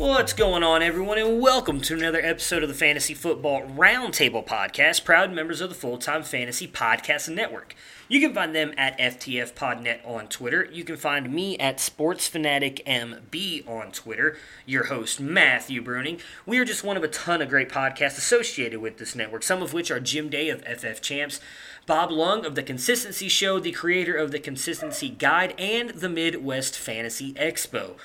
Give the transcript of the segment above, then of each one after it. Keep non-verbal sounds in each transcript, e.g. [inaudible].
What's going on, everyone, and welcome to another episode of the Fantasy Football Roundtable Podcast, proud members of the Full Time Fantasy Podcast Network. You can find them at FTF Podnet on Twitter. You can find me at SportsFanaticMB on Twitter. Your host, Matthew Bruning. We are just one of a ton of great podcasts associated with this network, some of which are Jim Day of FF Champs, Bob Lung of The Consistency Show, the creator of The Consistency Guide, and the Midwest Fantasy Expo.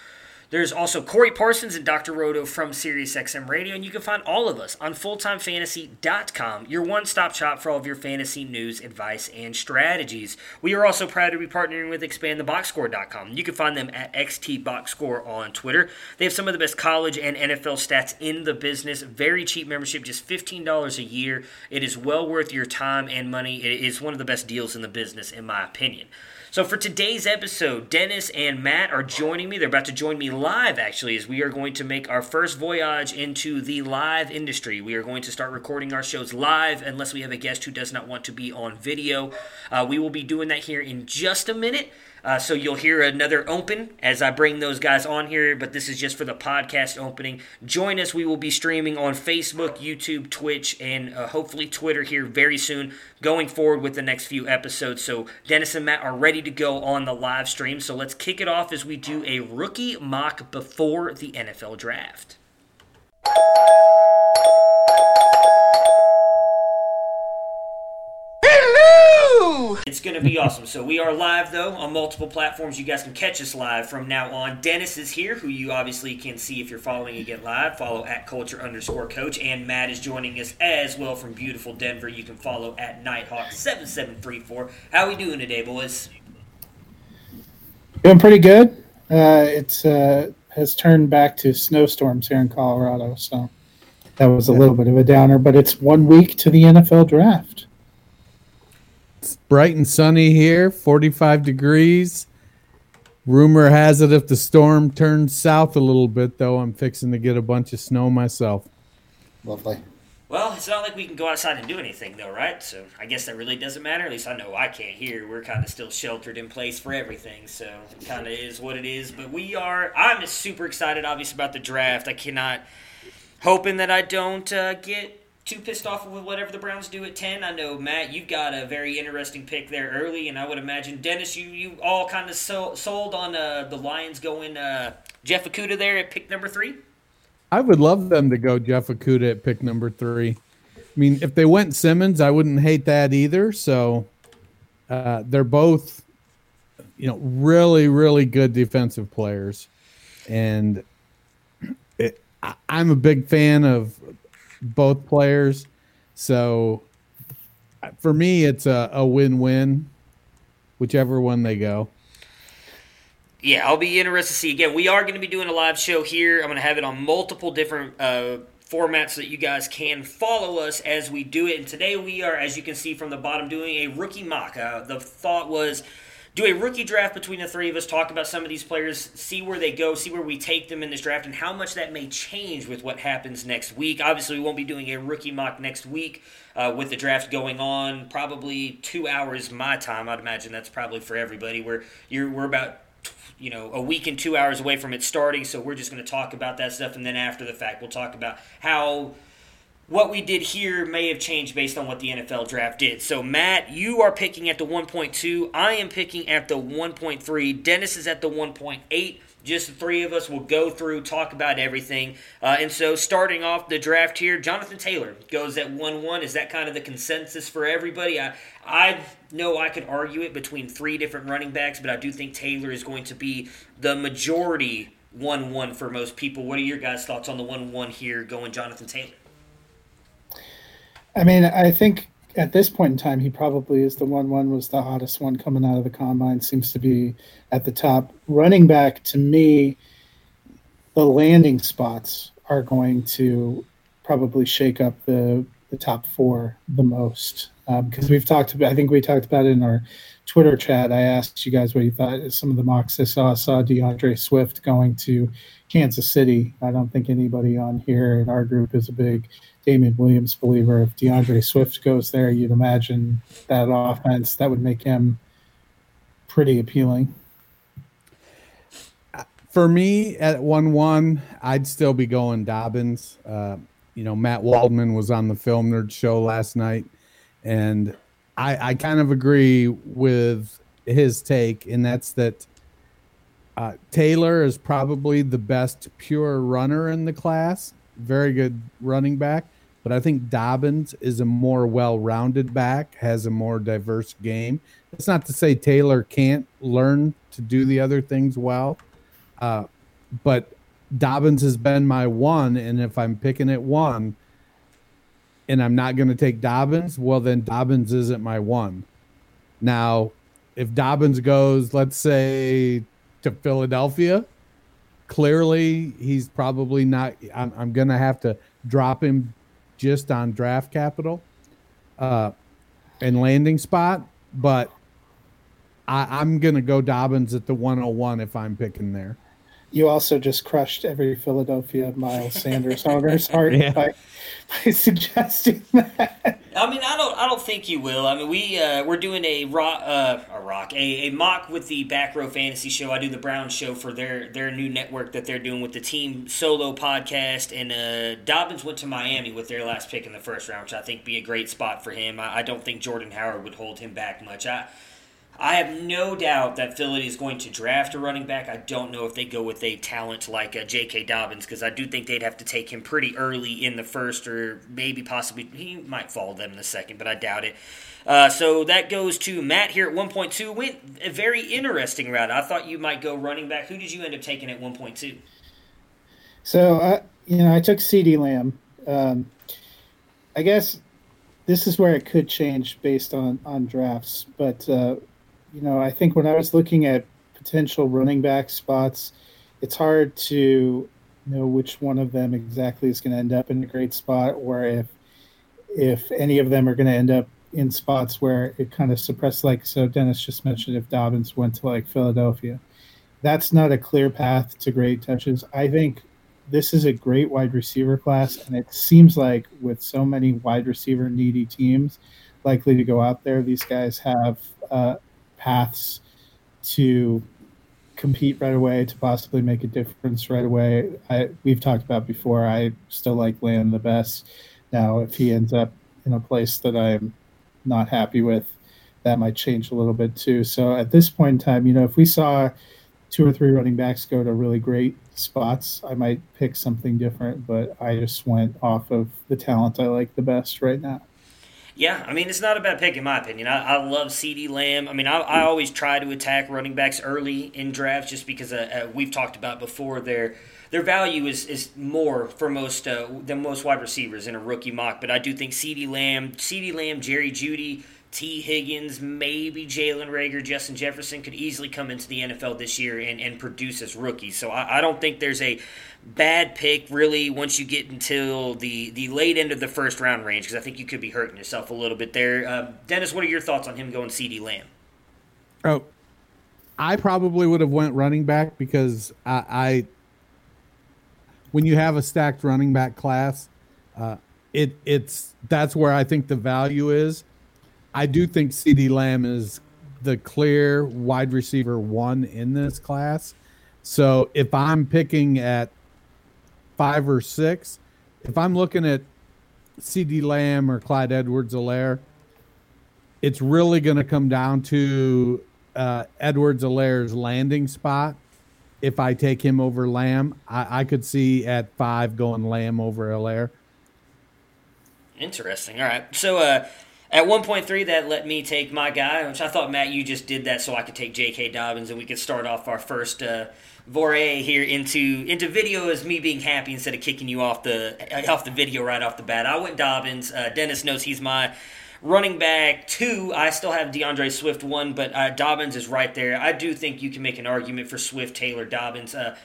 There's also Corey Parsons and Dr. Roto from SiriusXM Radio, and you can find all of us on fulltimefantasy.com, your one stop shop for all of your fantasy news, advice, and strategies. We are also proud to be partnering with expandtheboxscore.com. You can find them at XTBoxscore on Twitter. They have some of the best college and NFL stats in the business. Very cheap membership, just $15 a year. It is well worth your time and money. It is one of the best deals in the business, in my opinion. So for today's episode, Dennis and Matt are joining me. They're about to join me live, actually, as we are going to make our first voyage into the live industry. We are going to start recording our shows live, unless we have a guest who does not want to be on video. Uh, we will be doing that here in just a minute. Uh, so you'll hear another open as I bring those guys on here, but this is just for the podcast opening. Join us. We will be streaming on Facebook, YouTube, Twitch, and uh, hopefully Twitter here very soon going forward with the next few episodes. So Dennis and Matt are ready to go on the live stream. So let's kick it off as we do a rookie mock before the NFL draft. It's going to be awesome. So we are live though on multiple platforms. You guys can catch us live from now on. Dennis is here, who you obviously can see if you're following Again Live. Follow at culture underscore coach. And Matt is joining us as well from beautiful Denver. You can follow at Nighthawk7734. How are we doing today, boys? Doing pretty good. Uh, it's uh, has turned back to snowstorms here in Colorado, so that was a little bit of a downer. But it's one week to the NFL draft. It's bright and sunny here, 45 degrees. Rumor has it if the storm turns south a little bit, though, I'm fixing to get a bunch of snow myself. Lovely. Well, it's not like we can go outside and do anything, though, right? So I guess that really doesn't matter. At least I know I can't here. We're kind of still sheltered in place for everything, so it kind of is what it is. But we are. I'm super excited, obviously, about the draft. I cannot. Hoping that I don't uh, get too pissed off with whatever the Browns do at 10. I know, Matt, you've got a very interesting pick there early, and I would imagine, Dennis, you, you all kind of so, sold on uh, the Lions going uh, Jeff Okudah there at pick number three? I would love them to go Jeff Okudah at pick number three. I mean, if they went Simmons, I wouldn't hate that either. So uh, they're both, you know, really, really good defensive players. And it, I, I'm a big fan of both players. So for me, it's a, a win win, whichever one they go. Yeah, I'll be interested to see. Again, we are going to be doing a live show here. I'm going to have it on multiple different uh, formats so that you guys can follow us as we do it. And today we are, as you can see from the bottom, doing a rookie mock. Uh, the thought was do a rookie draft between the three of us, talk about some of these players, see where they go, see where we take them in this draft, and how much that may change with what happens next week. Obviously, we won't be doing a rookie mock next week uh, with the draft going on. Probably two hours my time. I'd imagine that's probably for everybody. We're you're we're about you know a week and two hours away from it starting, so we're just going to talk about that stuff, and then after the fact, we'll talk about how what we did here may have changed based on what the NFL draft did. So, Matt, you are picking at the 1.2. I am picking at the 1.3. Dennis is at the 1.8. Just the three of us will go through, talk about everything. Uh, and so, starting off the draft here, Jonathan Taylor goes at 1 1. Is that kind of the consensus for everybody? I, I know I could argue it between three different running backs, but I do think Taylor is going to be the majority 1 1 for most people. What are your guys' thoughts on the 1 1 here going Jonathan Taylor? I mean, I think at this point in time, he probably is the one. One was the hottest one coming out of the combine. Seems to be at the top. Running back to me, the landing spots are going to probably shake up the the top four the most because um, we've talked about. I think we talked about it in our Twitter chat. I asked you guys what you thought. Some of the mocks I saw saw D'Andre Swift going to Kansas City. I don't think anybody on here in our group is a big Damien Williams believer. If D'Andre Swift goes there, you'd imagine that offense that would make him pretty appealing. For me, at one one, I'd still be going Dobbins. Uh, you know, Matt Waldman was on the Film Nerd show last night, and I, I kind of agree with his take, and that's that uh, Taylor is probably the best pure runner in the class. Very good running back but I think Dobbins is a more well-rounded back, has a more diverse game. It's not to say Taylor can't learn to do the other things well, uh, but Dobbins has been my one, and if I'm picking at one, and I'm not going to take Dobbins, well then Dobbins isn't my one. Now, if Dobbins goes, let's say to Philadelphia, clearly he's probably not. I'm, I'm going to have to drop him just on draft capital uh, and landing spot, but I, I'm going to go Dobbins at the 101 if I'm picking there. You also just crushed every Philadelphia Miles Sanders owner's [laughs] heart yeah. by, by suggesting that. I mean, I don't, I don't think you will. I mean, we uh, we're doing a rock, uh, a rock, a, a mock with the Back Row Fantasy Show. I do the Brown Show for their their new network that they're doing with the Team Solo podcast. And uh, Dobbins went to Miami with their last pick in the first round, which I think be a great spot for him. I, I don't think Jordan Howard would hold him back much. I I have no doubt that Philly is going to draft a running back. I don't know if they go with a talent like uh, J.K. Dobbins because I do think they'd have to take him pretty early in the first, or maybe possibly he might fall them in the second, but I doubt it. Uh, so that goes to Matt here at 1.2. Went a very interesting route. I thought you might go running back. Who did you end up taking at 1.2? So, uh, you know, I took CeeDee Lamb. Um, I guess this is where it could change based on on drafts, but uh, you know, I think when I was looking at potential running back spots, it's hard to know which one of them exactly is going to end up in a great spot, or if if any of them are going to end up in spots where it kind of suppressed. Like so, Dennis just mentioned, if Dobbins went to like Philadelphia, that's not a clear path to great touches. I think this is a great wide receiver class, and it seems like with so many wide receiver needy teams likely to go out there, these guys have uh, paths to compete right away to possibly make a difference right away. I, we've talked about before. I still like Lamb the best. Now, if he ends up in a place that I'm not happy with, that might change a little bit too. So at this point in time, you know, if we saw two or three running backs go to really great spots, I might pick something different. But I just went off of the talent I like the best right now. Yeah, I mean it's not a bad pick in my opinion. I, I love CeeDee Lamb. I mean I, I always try to attack running backs early in drafts just because uh, uh, we've talked about before their their value is, is more for most uh, than most wide receivers in a rookie mock. But I do think CeeDee Lamb, CeeDee Lamb, Jerry Jeudy. Tee Higgins, maybe Jalen Reagor, Justin Jefferson could easily come into the NFL this year and, and produce as rookies. So I, I don't think there's a bad pick really once you get until the, the late end of the first round range because I think you could be hurting yourself a little bit there. Uh, Dennis, what are your thoughts on him going CeeDee Lamb? Oh, I probably would have went running back because I, I when you have a stacked running back class, uh, it it's that's where I think the value is I do think CeeDee Lamb is the clear wide receiver one in this class. So if I'm picking at five or six, if I'm looking at CeeDee Lamb or Clyde Edwards-Helaire, it's really going to come down to uh, Edwards-Helaire's landing spot. If I take him over Lamb, I, I could see at five going Lamb over Helaire. Interesting. All right. So uh, at 1.3, that let me take my guy, which I thought, Matt, you just did that so I could take J.K. Dobbins and we could start off our first uh, foray here into into video as me being happy instead of kicking you off the off the video right off the bat. I went Dobbins. Uh, Dennis knows he's my running back two. I still have D'Andre Swift one, but uh, Dobbins is right there. I do think you can make an argument for Swift, Taylor, Dobbins. Uh,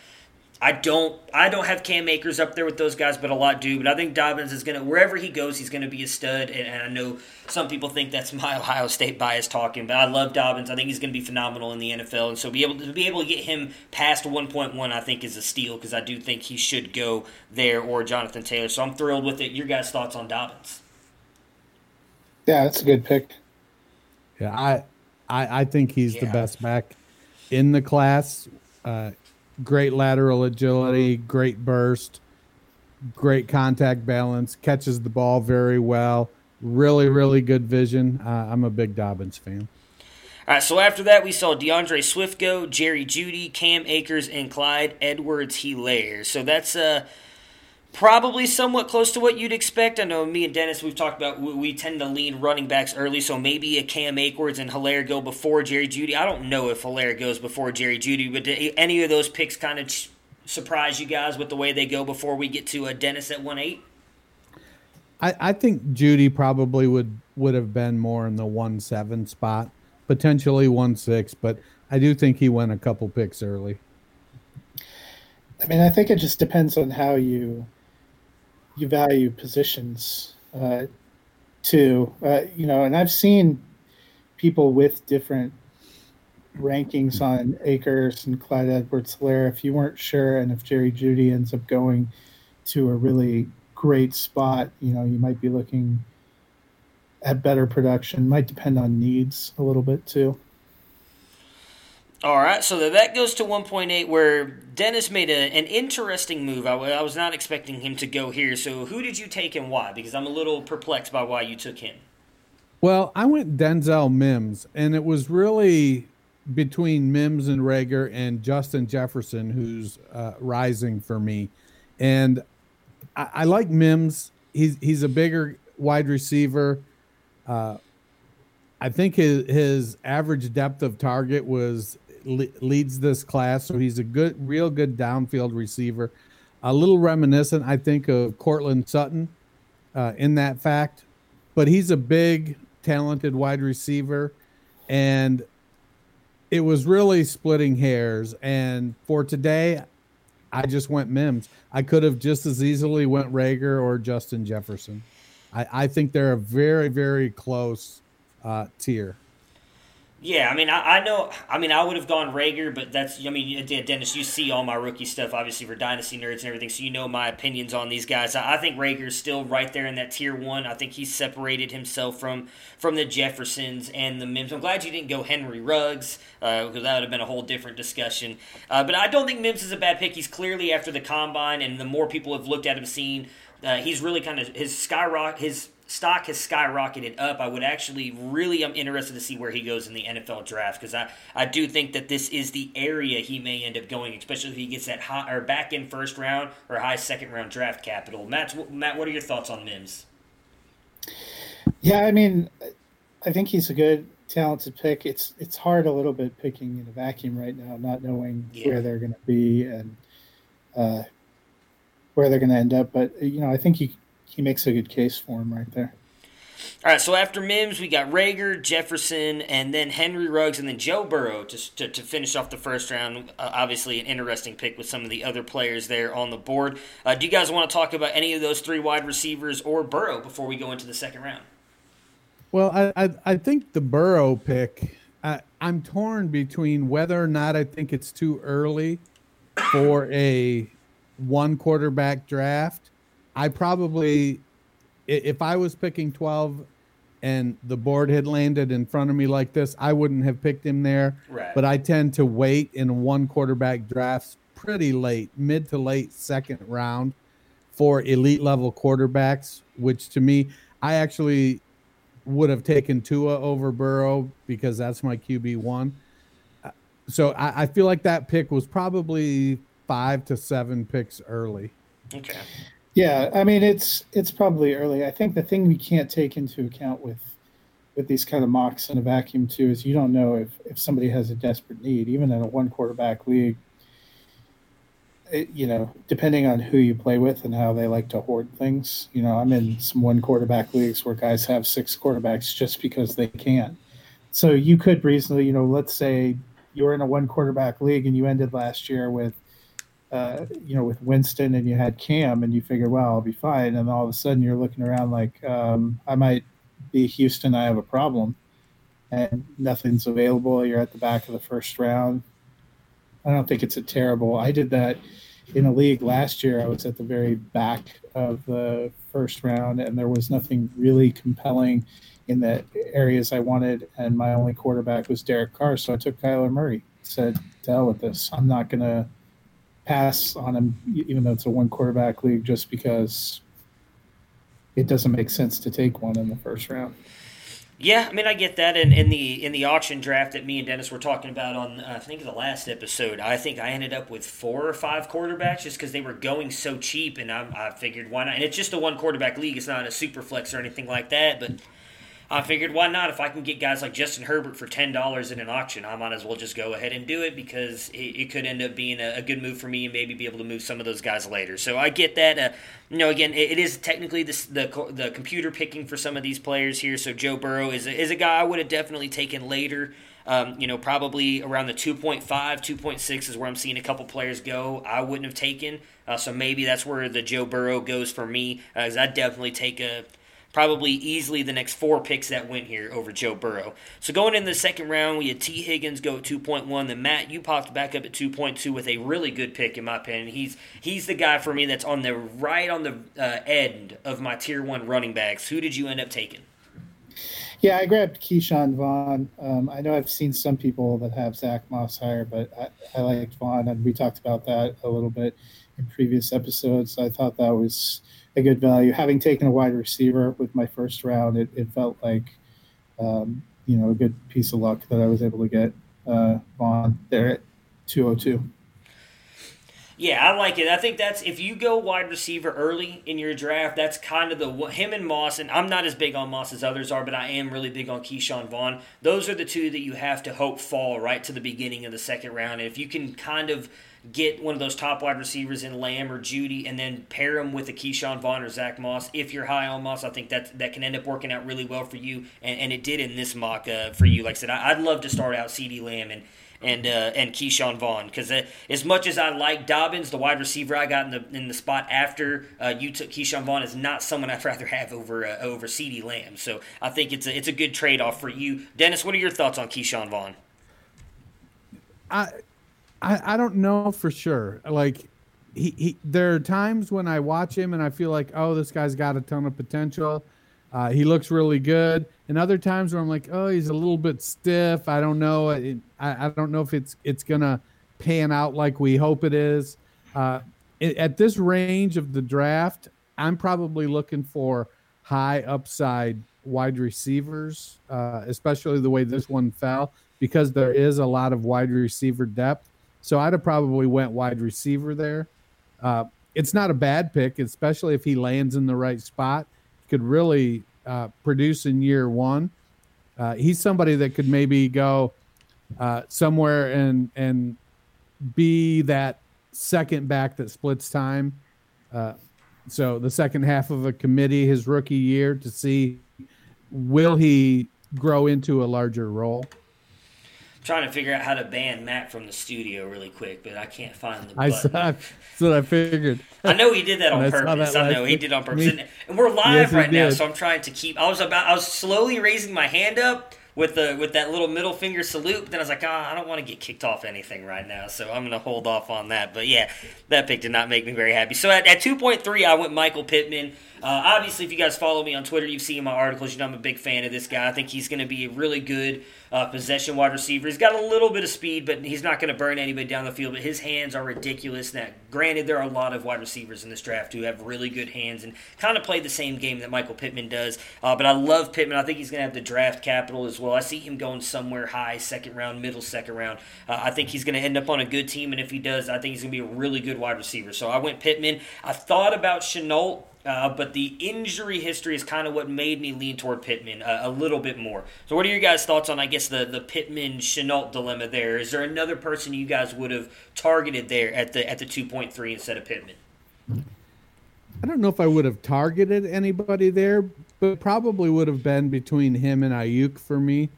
I don't I don't have Cam Akers up there with those guys, but a lot do. But I think Dobbins is gonna wherever he goes, he's gonna be a stud. And, and, I know some people think that's my [laughs] Ohio State bias talking, but I love Dobbins. I think he's gonna be phenomenal in the NFL, and so be able to be able to get him past 1.1, I think is a steal because I do think he should go there or Jonathan Taylor. So I'm thrilled with it. Your guys' thoughts on Dobbins? Yeah, that's a good pick. Yeah, I I, I think he's yeah. the best back in the class. Uh, great lateral agility, great burst, great contact balance, catches the ball very well. Really, really good vision. Uh, I'm a big Dobbins fan. All right, so after that, we saw D'Andre Swift go, Jerry Jeudy, Cam Akers, and Clyde Edwards Helaire. So that's uh, probably somewhat close to what you'd expect. I know me and Dennis, we've talked about we tend to lean running backs early, so maybe a Cam Akers and Helaire go before Jerry Jeudy. I don't know if Helaire goes before Jerry Jeudy, but any of those picks kind of surprise you guys with the way they go before we get to a Dennis at one eight? I, I think Jeudy probably would would have been more in the one seven spot, potentially one six, but I do think he went a couple picks early. I mean, I think it just depends on how you you value positions uh, too. Uh, you know, and I've seen people with different rankings on Akers and Clyde Edwards Helaire. If you weren't sure, and if Jerry Jeudy ends up going to a really great spot, you know, you might be looking at better production. Might depend on needs a little bit too. All right, so that goes to 1.8, where Dennis made a, an interesting move. I, I was not expecting him to go here. So, who did you take and why? Because I'm a little perplexed by why you took him. Well, I went Denzel Mims, and it was really between Mims and Reagor and Justin Jefferson, who's uh, rising for me. And I, I, like Mims. He's he's a bigger wide receiver. Uh, I think his his average depth of target was le- leads this class, so he's a good, real good downfield receiver. A little reminiscent, I think, of Courtland Sutton uh, in that fact, but he's a big, talented wide receiver, and it was really splitting hairs. And for today, I just went Mims. I could have just as easily went Reagor or Justin Jefferson. I, I think they're a very, very close uh, tier. Yeah, I mean, I, I, know. I mean, I would have gone Reagor, but that's. I mean, Dennis, you see all my rookie stuff, obviously for dynasty nerds and everything, so you know my opinions on these guys. I, I think is still right there in that tier one. I think he's separated himself from from the Jeffersons and the Mims. I'm glad you didn't go Henry Ruggs because uh, that would have been a whole different discussion. Uh, but I don't think Mims is a bad pick. He's clearly after the combine, and the more people have looked at him, seen uh, he's really kind of his skyrocket his stock has skyrocketed up. I would actually really am interested to see where he goes in the NFL draft because I, I do think that this is the area he may end up going, especially if he gets that high or back in first round or high second round draft capital. Matt, Matt, what are your thoughts on Mims? Yeah, I mean, I think he's a good talented pick. It's it's hard a little bit picking in a vacuum right now, not knowing yeah. where they're going to be and uh, where they're going to end up. But you know, I think he he makes a good case for him right there. All right, so after Mims, we got Reagor, Jefferson, and then Henry Ruggs, and then Joe Burrow to, to, to finish off the first round. Uh, obviously, an interesting pick with some of the other players there on the board. Uh, do you guys want to talk about any of those three wide receivers or Burrow before we go into the second round? Well, I, I, I think the Burrow pick, I, I'm torn between whether or not I think it's too early for a one quarterback draft I probably, if I was picking 12 and the board had landed in front of me like this, I wouldn't have picked him there. Right. But I tend to wait in one quarterback drafts pretty late, mid to late second round for elite level quarterbacks, which to me, I actually would have taken Tua over Burrow because that's my QB one. Uh, so I, I feel like that pick was probably five to seven picks early. Okay. Yeah, I mean it's it's probably early. I think the thing we can't take into account with with these kind of mocks in a vacuum too is you don't know if if somebody has a desperate need, even in a one quarterback league. It, you know, depending on who you play with and how they like to hoard things. You know, I'm in some one quarterback leagues where guys have six quarterbacks just because they can. So you could reasonably, you know, let's say you're in a one quarterback league and you ended last year with uh, you know, with Winston and you had Cam and you figure, well, I'll be fine. And all of a sudden you're looking around like, um, I might be Houston, I have a problem. And nothing's available. You're at the back of the first round. I don't think it's a terrible. I did that in a league last year. I was at the very back of the first round, and there was nothing really compelling in the areas I wanted. And my only quarterback was Derek Carr, so I took Kyler Murray. Said, "To hell with this. I'm not gonna pass on him, even though it's a one quarterback league, just because it doesn't make sense to take one in the first round. Yeah, I mean, I get that. In, in the in the auction draft that me and Dennis were talking about on, uh, I think the last episode, I think I ended up with four or five quarterbacks just because they were going so cheap, and I, I figured why not? And it's just a one quarterback league; it's not a super flex or anything like that. But I figured why not? If I can get guys like Justin Herbert for ten dollars in an auction, I might as well just go ahead and do it because it, it could end up being a, a, good move for me and maybe be able to move some of those guys later. So I get that. Uh, you know, again, it, it is technically the, the the computer picking for some of these players here. So Joe Burrow is a, is a guy I would have definitely taken later. Um, you know, probably around the 2.5, 2.6 is where I'm seeing a couple players go. I wouldn't have taken. Uh, so maybe that's where the Joe Burrow goes for me, because uh, I'd definitely take a probably easily the next four picks that went here over Joe Burrow. So going in the second round, we had Tee Higgins go at 2.1. Then Matt, you popped back up at 2.2 with a really good pick in my opinion. He's he's the guy for me that's on the right on the uh, end of my tier one running backs. Who did you end up taking? Yeah, I grabbed Ke'Shawn Vaughn. Um, I know I've seen some people that have Zach Moss higher, but I, I liked Vaughn, and we talked about that a little bit in previous episodes. I thought that was a good value. Having taken a wide receiver with my first round, it, it felt like um, you know a good piece of luck that I was able to get uh, Vaughn there at 202. Yeah, I like it. I think that's if you go wide receiver early in your draft, that's kind of the him and Moss. And I'm not as big on Moss as others are, but I am really big on Ke'Shawn Vaughn. Those are the two that you have to hope fall right to the beginning of the second round. And if you can kind of get one of those top wide receivers in Lamb or Jeudy, and then pair them with a Ke'Shawn Vaughn or Zach Moss. If you're high on Moss, I think that that can end up working out really well for you, and, and it did in this mock uh, for you. Like I said, I, would love to start out CeeDee Lamb and and uh, and Ke'Shawn Vaughn because uh, as much as I like Dobbins, the wide receiver I got in the in the spot after uh, you took Ke'Shawn Vaughn is not someone [laughs] I'd rather have over uh, over CeeDee Lamb. So I think it's a, it's a good trade off for you, Dennis. What are your thoughts on Ke'Shawn Vaughn? I I, I don't know for sure. Like he, he there are times when I watch him and I feel like, oh, this guy's got a ton of potential. Uh, he looks really good. And other times where I'm like, oh, he's a little bit stiff. I don't know. I, I don't know if it's it's gonna pan out like we hope it is. Uh, at this range of the draft, I'm probably looking for high upside wide receivers, uh, especially the way this one fell, because there is a lot of wide receiver depth. So I'd have probably went wide receiver there. Uh, it's not a bad pick, especially if he lands in the right spot. He could really uh, produce in year one. Uh, he's somebody that could maybe go uh, somewhere and and be that second back that splits time. Uh, so the second half of a committee, his rookie year, to see will he grow into a larger role trying to figure out how to ban Matt from the studio really quick, but I can't find the button. I [laughs] saw, that's what I figured. I know he did that [laughs] on purpose. I, I know he did on [laughs] purpose. Me, and we're live yes, right now, so I'm trying to keep. I was about. I was slowly raising my hand up with the with that little middle finger salute. But then I was like, ah, oh, I don't want to get kicked off anything right now, so I'm going to hold off on that. But yeah, that pick did not make me very happy. So at, at 2.3, I went Michael Pittman. Uh, obviously, if you guys follow me on Twitter, you've seen my articles. You know I'm a big fan of this guy. I think he's going to be a really good uh, possession wide receiver. He's got a little bit of speed, but he's not going to burn anybody down the field. But his hands are ridiculous. Now, granted, there are a lot of wide receivers in this draft who have really good hands and kind of play the same game that Michael Pittman does. Uh, but I love Pittman. I think he's going to have the draft capital as well. I see him going somewhere high, second round, middle second round. Uh, I think he's going to end up on a good team, and if he does, I think he's going to be a really good wide receiver. So I went Pittman. I thought about Shenault. Uh, but the injury history is kind of what made me lean toward Pittman uh, a little bit more. So, what are your guys' thoughts on, I guess, the the Pittman Shenault dilemma? There is there another person you guys would have targeted there at the at the two point three instead of Pittman? I don't know if I would have targeted anybody there, but probably would have been between him and Aiyuk for me.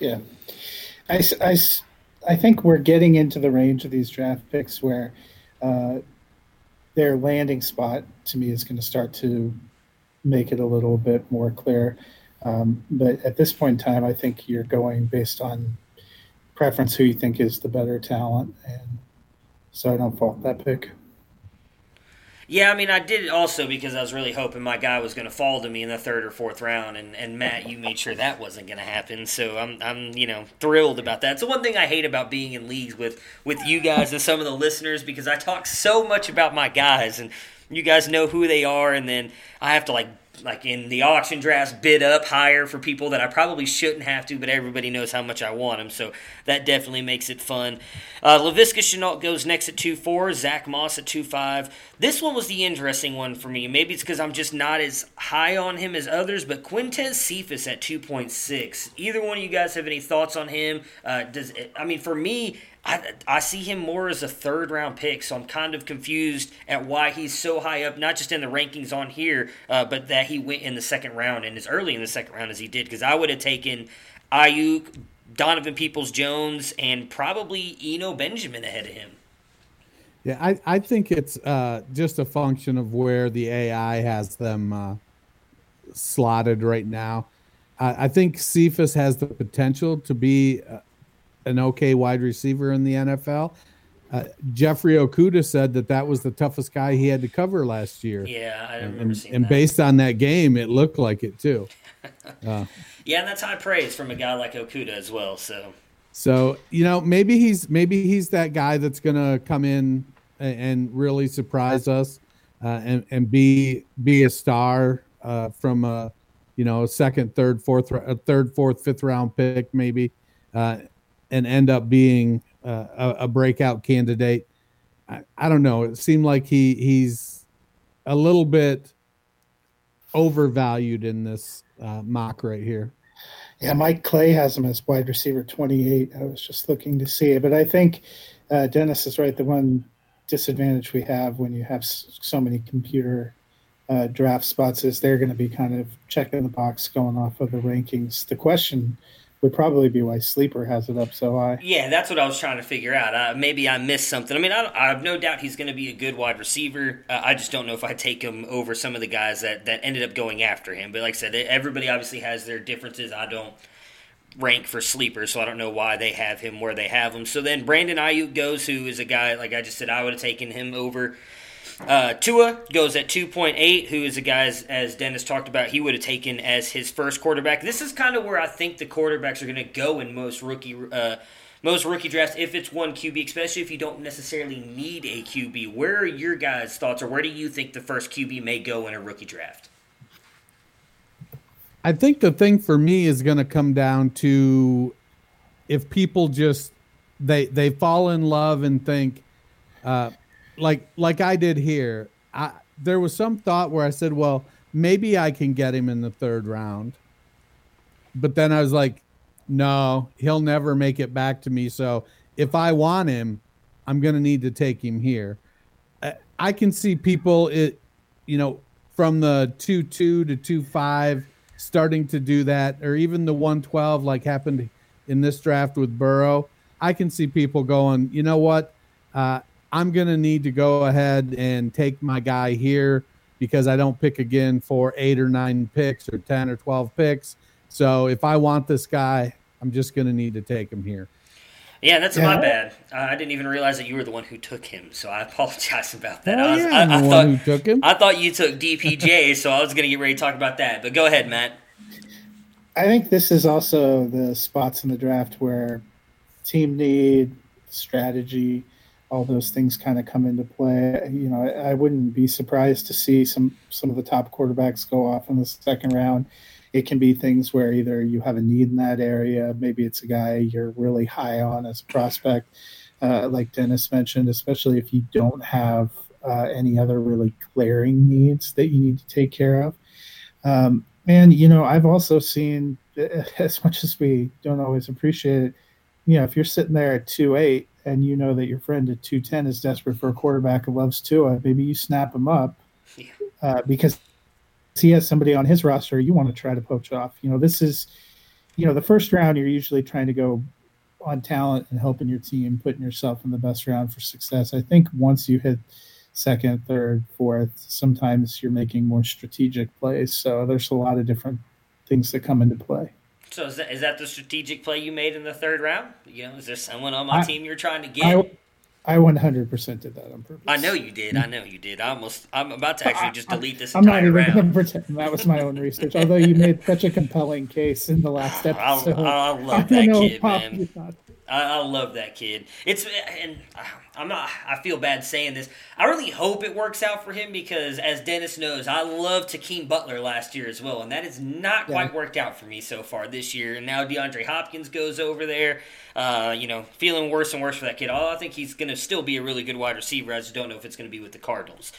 Yeah, I, I, I think we're getting into the range of these draft picks where. Uh, their landing spot to me is going to start to make it a little bit more clear. Um, but at this point in time, I think you're going based on preference who you think is the better talent, and so I don't fault that pick. Yeah, I mean, I did it also because I was really hoping my guy was going to fall to me in the third or fourth round, and, and Matt, you made sure that wasn't going to happen. So I'm, I'm, you know, thrilled about that. It's the one thing I hate about being in leagues with with you guys and some of the listeners because I talk so much about my guys, and you guys know who they are, and then I have to like like in the auction drafts bid up higher for people that I probably shouldn't have to, but everybody knows how much I want them, so that definitely makes it fun. Uh, Laviska Shenault goes next at 2-4, Zach Moss at 2-5. This one was the interesting one for me. Maybe it's because I'm just not as high on him as others, but Quintez Cephus at 2.6. Either one of you guys have any thoughts on him? Uh, does I mean, for me, I, I see him more as a third round pick, so I'm kind of confused at why he's so high up, not just in the rankings on here, uh, but that he went in the second round and as early in the second round as he did. Because I would have taken Aiyuk, Donovan Peoples Jones, and probably Eno Benjamin ahead of him. Yeah, I, I think it's uh, just a function of where the AI has them uh, slotted right now. I, I think Cephus has the potential to be uh, an okay wide receiver in the NFL. Uh, Jeffrey Okudah said that that was the toughest guy he had to cover last year. Yeah, I remember and, seeing and that. based on that game, it looked like it too. Uh, [laughs] yeah, and that's high praise from a guy like Okudah as well. So, so you know, maybe he's maybe he's that guy that's going to come in and, and, really surprise us uh, and and be be a star uh, from a you know second, third, fourth, a third, fourth, fifth round pick maybe. And end up being uh, a, a, breakout candidate. I, I, don't know. It seemed like he he's a little bit overvalued in this uh, mock right here. Yeah, Mike Clay has him as wide receiver 28. I was just looking to see it, but I think uh, Dennis is right. The one disadvantage we have when you have so many computer uh, draft spots is they're going to be kind of checking the box going off of the rankings. The question would probably be why Sleeper has it up so high. Yeah, that's what I was trying to figure out. Uh, maybe I missed something. I mean, I, I have no doubt he's going to be a good wide receiver. Uh, I just don't know if I take him over some of the guys that, that ended up going after him. But like I said, everybody obviously has their differences. I don't rank for sleeper, so I don't know why they have him where they have him. So then Brandon Aiyuk goes, who is a guy like I just said, I would have taken him over uh, Tua goes at 2.8, who is a guy, as, as Dennis talked about, he would have taken as his first quarterback. This is kind of where I think the quarterbacks are going to go in most rookie uh, most rookie drafts if it's one QB, especially if you don't necessarily need a QB. Where are your guys' thoughts, or where do you think the first QB may go in a rookie draft? I think the thing for me is going to come down to if people just they they fall in love and think uh, like like I did here, I there was some thought where I said, well, maybe I can get him in the third round. But then I was like, no, he'll never make it back to me. So if I want him, I'm going to need to take him here. I can see people it, you know, from the two two to two five starting to do that, or even the one twelve like happened in this draft with Burrow. I can see people going, you know what? Uh, I'm going to need to go ahead and take my guy here because I don't pick again for eight or nine picks or 10 or 12 picks. So if I want this guy, I'm just going to need to take him here. Yeah, that's yeah. my bad. Uh, I didn't even realize that you were the one who took him, so I [laughs] apologize about that. Oh, I, was, yeah, I, I thought, who took him. I thought you took DPJ, [laughs] so I was going to get ready to talk about that. But go ahead, Matt. I think this is also the spots in the draft where team need, strategy, all those things kind of come into play. You know, I, I, wouldn't be surprised to see some some of the top quarterbacks go off in the second round. It can be things where either you have a need in that area, maybe it's a guy you're really high on as a prospect, uh, like Dennis mentioned, especially if you don't have uh, any other really glaring needs that you need to take care of. Um, and you know, I've also seen, [laughs] as much as we don't always appreciate it, you know, if you're sitting there at two eight and you know that your friend at 210 is desperate for a quarterback who loves Tua, maybe you snap him up uh, because he has somebody on his roster you want to try to poach off. You know, this is, you know, the first round you're usually trying to go on talent and helping your team, putting yourself in the best round for success. I think once you hit second, third, fourth, sometimes you're making more strategic plays. So there's a lot of different things that come into play. So is that, is that the strategic play you made in the third round? You know, is there someone on my I, team you're trying to get? I, I 100% did that on purpose. I know you did. I know you did. I almost. I'm about to actually just delete this. I'm not even going to pretend that was my own research. Although you made such a compelling case in the last [sighs] episode. I, I love that kid, man. I, I, love that kid. It's and I'm not. I feel bad saying this. I really hope it works out for him because, as Dennis knows, I loved Hakeem Butler last year as well, and that has not quite worked out for me so far this year. And now DeAndre Hopkins goes over there. Uh, you know, feeling worse and worse for that kid. I think he's going to still be a really good wide receiver. I just don't know if it's going to be with the Cardinals.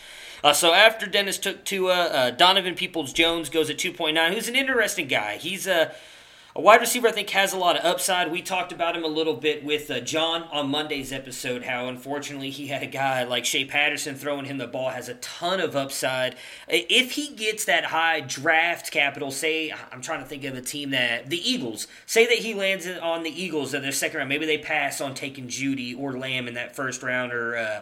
Uh, so after Dennis took Tua, uh, Donovan Peoples Jones goes at 2.9, who's an interesting guy. He's a a wide receiver, I think, has a lot of upside. We talked about him a little bit with uh, John on Monday's episode, how unfortunately he had a guy like Shea Patterson throwing him the ball, has a ton of upside. If he gets that high draft capital, say, I'm trying to think of a team that, the Eagles, say that he lands on the Eagles in their second round, maybe they pass on taking Jeudy or Lamb in that first round, or uh,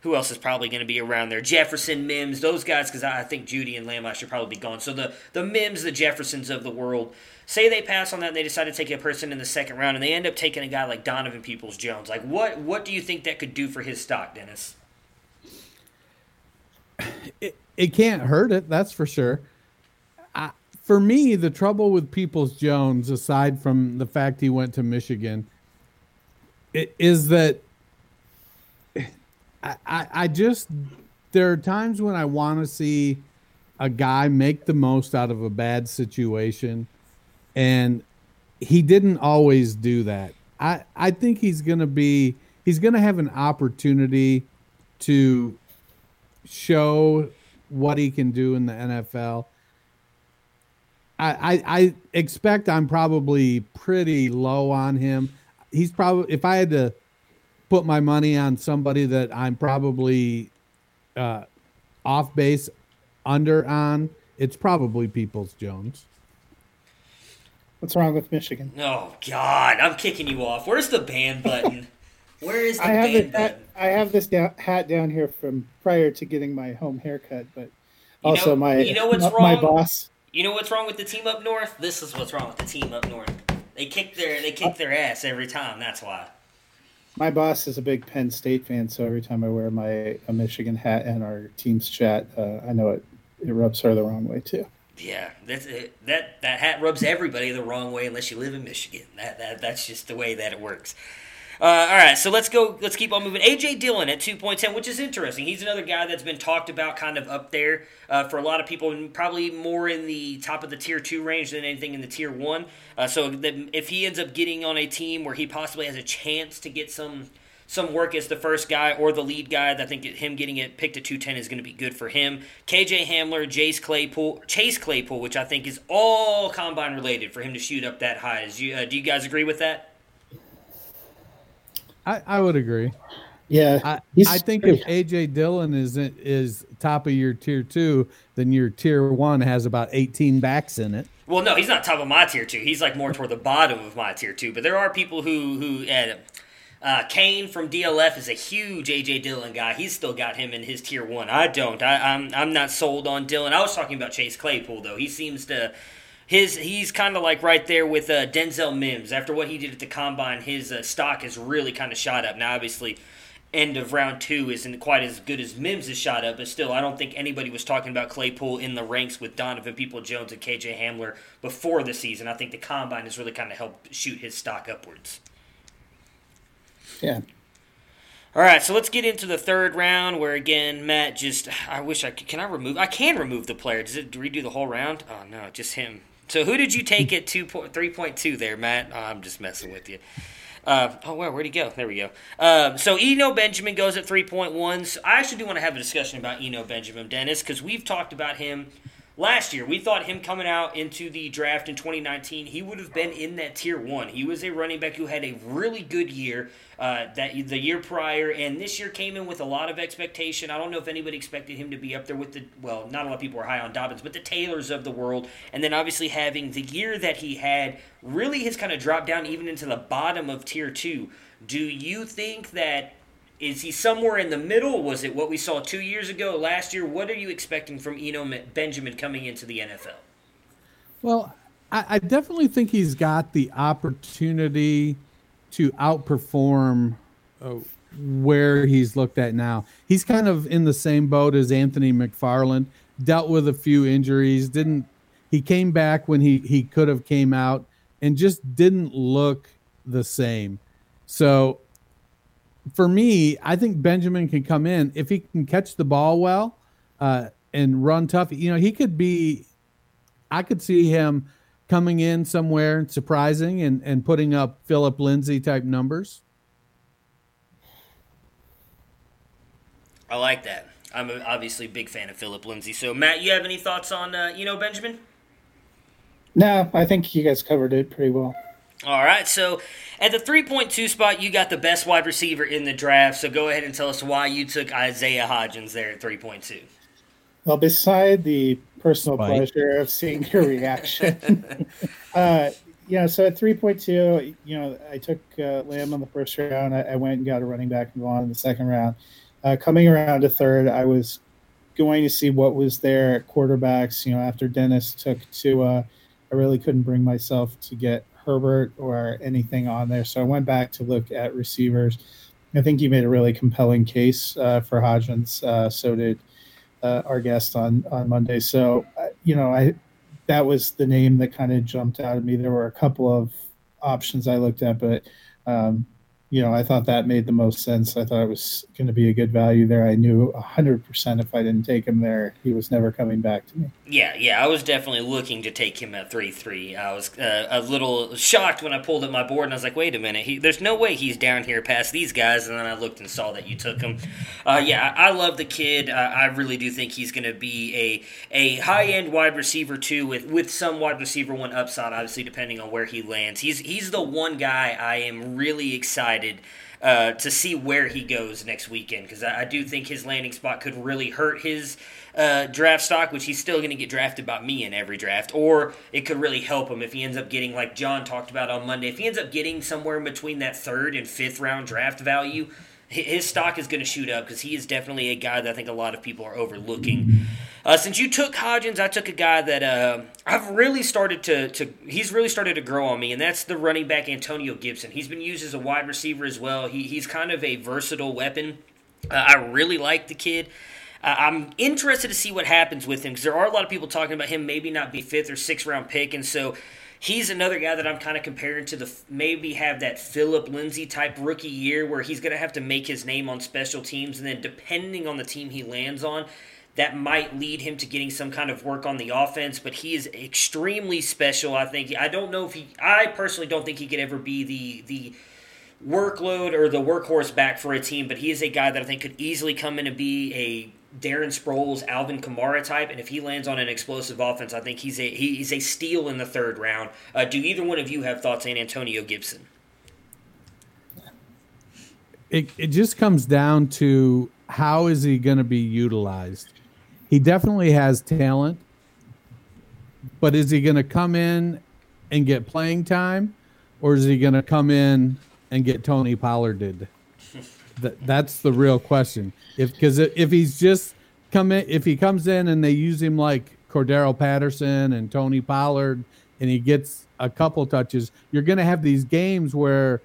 who else is probably going to be around there? Jefferson, Mims, those guys, because I think Jeudy and Lamb should probably be gone. So the, the Mims, the Jeffersons of the world, say they pass on that and they decide to take a person in the second round and they end up taking a guy like Donovan Peoples Jones. Like what what do you think that could do for his stock, Dennis? It, it can't hurt it, that's for sure. I, for me, the trouble with Peoples Jones, aside from the fact he went to Michigan, it, is that I, I, just there are times when I want to see a guy make the most out of a bad situation and he didn't always do that. I I think he's to be he's to have an opportunity to show what he can do in the NFL. I, I expect I'm probably pretty low on him. He's probably if I had to put my money on somebody that I'm probably uh, off base under on, it's probably Peoples Jones. What's wrong with Michigan? Oh God, I'm kicking you off. Where's the ban button? Where is [laughs] the I have ban button? I have this hat down here from prior to getting my home haircut, but also know, my you know what's my, wrong? my boss. You know what's wrong with the team up north? This is what's wrong with the team up north. They kick their they kick their ass every time. That's why. My boss is a big Penn State fan, so every time I wear my a Michigan hat and our team's chat, uh, I know it it rubs her the wrong way too. Yeah, that's that that hat rubs everybody the wrong way unless you live in Michigan. That, that that's just the way that it works. Uh, all right, so let's go. Let's keep on moving. AJ Dillon at two point ten, which is interesting. He's another guy that's been talked about, kind of up there uh, for a lot of people, and probably more in the top of the tier two range than anything in the tier one. Uh, so if he ends up getting on a team where he possibly has a chance to get some some work as the first guy or the lead guy. I think him getting it picked at 210 is going to be good for him. KJ Hamler, Chase Claypool, Chase Claypool, which I think is all combine related for him to shoot up that high. You, uh, do you guys agree with that? I, I would agree. Yeah, I, I think if AJ Dillon is is top of your tier two, then your tier one has about 18 backs in it. Well, no, he's not top of my tier two. He's like more toward the bottom of my tier two. But there are people who who uh, uh, Kane from DLF is a huge AJ Dillon guy. He's still got him in his tier one. I don't. I, I'm I'm not sold on Dillon. I was talking about Chase Claypool though. He seems to his he's kind of like right there with uh, Denzel Mims. After what he did at the combine, his uh, stock has really kind of shot up. Now, obviously, end of round two isn't quite as good as Mims has shot up, but still, I don't think anybody was talking about Claypool in the ranks with Donovan People Jones and KJ Hamler before the season. I think the combine has really kind of helped shoot his stock upwards. Yeah. All right, so let's get into the third round where again Matt just I wish I could can I remove I can remove the player. Does it redo the whole round? Oh no, just him. So who did you take at two point three point two there, Matt? Oh, I'm just messing with you. Uh, oh, well, where'd he go? There we go. Um, so Eno Benjamin goes at 3.1. So I actually do want to have a discussion about Eno Benjamin, Dennis, because we've talked about him last year. We thought him coming out into the draft in 2019, he would have been in that tier one. He was a running back who had a really good year uh, that the year prior, and this year came in with a lot of expectation. I don't know if anybody expected him to be up there with the well, not a lot of people were high on Dobbins, but the Taylors of the world, and then obviously having the year that he had really has kind of dropped down even into the bottom of tier two. Do you think that is he somewhere in the middle? Was it what we saw two years ago, last year? What are you expecting from Eno Benjamin coming into the NFL? Well, I, I definitely think he's got the opportunity to outperform uh, where he's looked at now. He's kind of in the same boat as Anthony McFarland. Dealt with a few injuries. Didn't he came back when he he could have came out and just didn't look the same. So for me, I think Benjamin can come in if he can catch the ball well uh, and run tough. You know, he could be. I could see him coming in somewhere and surprising and, and putting up Philip Lindsay type numbers? I like that. I'm obviously a big fan of Philip Lindsay. So, Matt, you have any thoughts on uh, Eno Benjamin? No, I think you guys covered it pretty well. All right, so at the 3.2 spot, you got the best wide receiver in the draft. So go ahead and tell us why you took Isaiah Hodgins there at 3.2. Well, beside the personal pleasure of seeing your reaction, [laughs] uh, you know, so at 3.2, you know, I took uh, Lamb in the first round. I, I, went and got a running back and Vaughn in the second round. Uh, coming around to third, I was going Tua see what was there at quarterbacks. You know, after Dennis took to, uh, I really couldn't bring myself to get Herbert or anything on there. So I went back to look at receivers. I think you made a really compelling case uh, for Hodgins. Uh, so did uh, our guest on on Monday. So uh, you know, I that was the name that kind of jumped out at me. There were a couple of options I looked at, but um, you know, I thought that made the most sense. I thought it was going to be a good value there. I knew 100% if I didn't take him there, he was never coming back to me. Yeah, yeah, I was definitely looking to take him at 3 3. I was uh, a little shocked when I pulled up my board and I was like, wait a minute, he, there's no way he's down here past these guys. And then I looked and saw that you took him. Uh, yeah, I, I, love the kid. Uh, I really do think he's going to be a, a high end wide receiver, too, with, with some wide receiver one upside, obviously, depending on where he lands. He's, he's the one guy I am really excited excited uh, to see where he goes next weekend because I, I, do think his landing spot could really hurt his uh, draft stock, which he's still going to get drafted by me in every draft, or it could really help him if he ends up getting, like John talked about on Monday, if he ends up getting somewhere in between that third and fifth round draft value his stock is going to shoot up because he is definitely a guy that I think a lot of people are overlooking. Uh, since you took Hodgins, I took a guy that uh, I've really started to, to he's really started to grow on me, and that's the running back Antonio Gibson. He's been used as a wide receiver as well. He, he's kind of a versatile weapon. Uh, I really like the kid. Uh, I'm interested to see what happens with him because there are a lot of people talking about him maybe not be fifth or sixth round pick, and so he's another guy that I'm kind of comparing to the maybe have that Philip Lindsay type rookie year where he's going to have to make his name on special teams, and then depending on the team he lands on, that might lead him to getting some kind of work on the offense. But he is extremely special. I think I don't know if he. I personally don't think he could ever be the the workload or the workhorse back for a team, but he is a guy that I think could easily come in and be a Darren Sproles, Alvin Kamara type, and if he lands on an explosive offense, I think he's a he's a steal in the third round. Uh, do either one of you have thoughts on Antonio Gibson? It it just comes down to how is he going to be utilized. He definitely has talent, but is he going to come in and get playing time, or is he going to come in and get Tony Pollarded? That that's the real question. If because if he's just come in, if he comes in and they use him like Cordarrelle Patterson and Tony Pollard, and he gets a couple touches, you're going to have these games where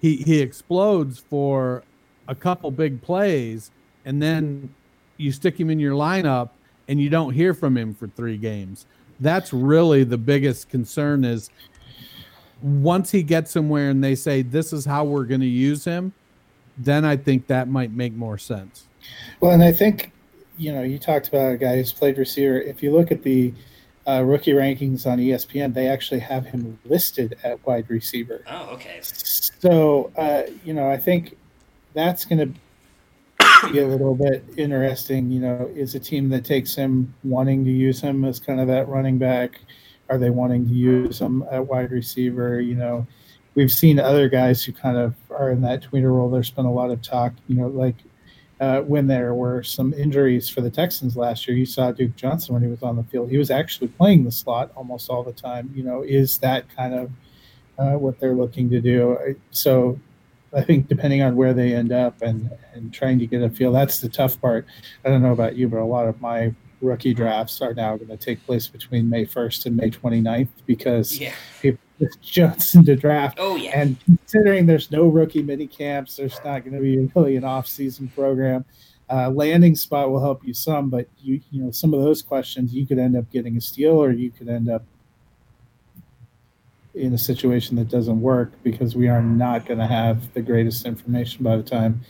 he he explodes for a couple big plays, and then you stick him in your lineup and you don't hear from him for three games. That's really the biggest concern is once he gets somewhere and they say this is how we're going to use him, then I think that might make more sense. Well, and I think you know you talked about a guy who's played receiver. If you look at the uh, rookie rankings on ESPN, they actually have him listed at wide receiver. Oh, okay. So uh, you know, I think that's going to be a little bit interesting. You know, is a team that takes him wanting to use him as kind of that running back? Are they wanting to use him at wide receiver? You know, we've seen other guys who kind of are in that tweener role. There's been a lot of talk, you know, like uh, when there were some injuries for the Texans last year. You saw Duke Johnson when he was on the field. He was actually playing the slot almost all the time. You know, is that kind of uh, what they're looking to do? So I think depending on where they end up and, and trying to get a feel, that's the tough part. I don't know about you, but a lot of my rookie drafts are now going to take place between May 1st and May 29th because Yeah. people Johnson to draft. Oh, yeah. And considering there's no rookie mini camps, there's not going to be really an off-season program. Uh, landing spot will help you some, but you you know some of those questions you could end up getting a steal, or you could end up in a situation that doesn't work because we are not going to have the greatest information by the time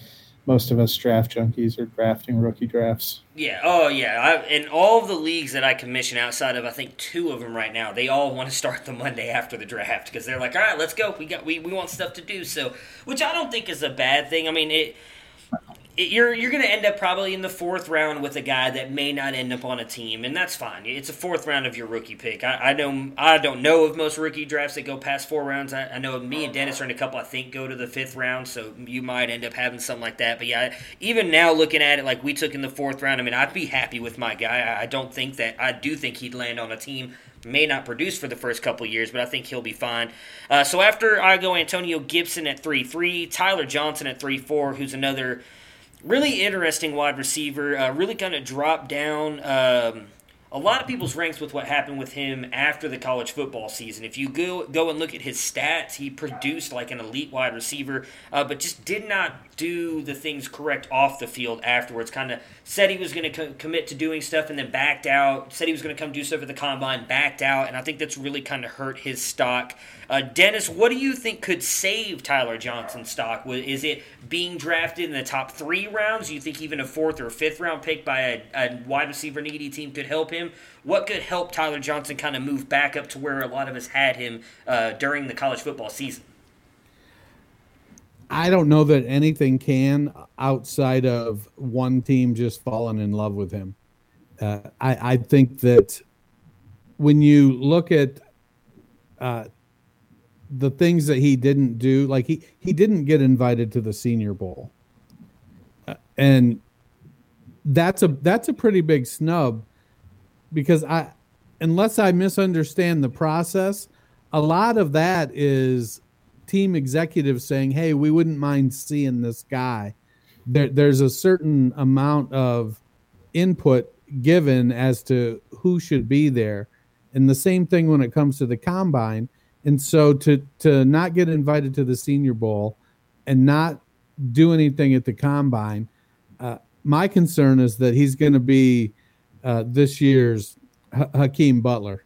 most of us draft junkies are drafting rookie drafts. Yeah. Oh, yeah. I, in all of the leagues that I commission outside of, I think two of them right now, they all [laughs] want to start the Monday after the draft because they're like, all right, let's go. We got we, we want stuff to do. So, which I don't think is a bad thing. I mean, it. You're you're going to end up probably in the fourth round with a guy that may not end up on a team, and that's fine. It's a fourth round of your rookie pick. I, I know I don't know of most rookie drafts that go past four rounds. I, I know me and Dennis are in a couple. I think go to the fifth round, so you might end up having something like that. But yeah, even now looking at it, like we took in the fourth round. I mean, I'd be happy with my guy. I, I don't think that I do think he'd land on a team. May not produce for the first couple years, but I think he'll be fine. Uh, so after I go Antonio Gibson at three three, Tyler Johnson at three four, who's another really interesting wide receiver. Uh, really kind of dropped down um, a lot of people's ranks with what happened with him after the college football season. If you go go and look at his stats, he produced like an elite wide receiver, uh, but just did not do the things correct off the field afterwards. Kind of said he was going to co- commit to doing stuff and then backed out. Said he was going to come do stuff at the combine, backed out, and I think that's really kind of hurt his stock. Uh, Dennis, what do you think could save Tyler Johnson's stock? Is it being drafted in the top three rounds? Do you think even a fourth or fifth round pick by a, a wide receiver needy team could help him? What could help Tyler Johnson kind of move back up to where a lot of us had him uh, during the college football season? I don't know that anything can outside of one team just falling in love with him. Uh, I, I think that when you look at uh, the things that he didn't do, like he, he didn't get invited to the Senior Bowl, uh, and that's a that's a pretty big snub because I unless I misunderstand the process, a lot of that is team executives saying, "Hey, we wouldn't mind seeing this guy." There, there's a certain amount of input given as to who should be there, and the same thing when it comes to the combine. And so to to not get invited to the Senior Bowl and not do anything at the combine, uh, my concern is that he's going to be uh, this year's H- Hakeem Butler.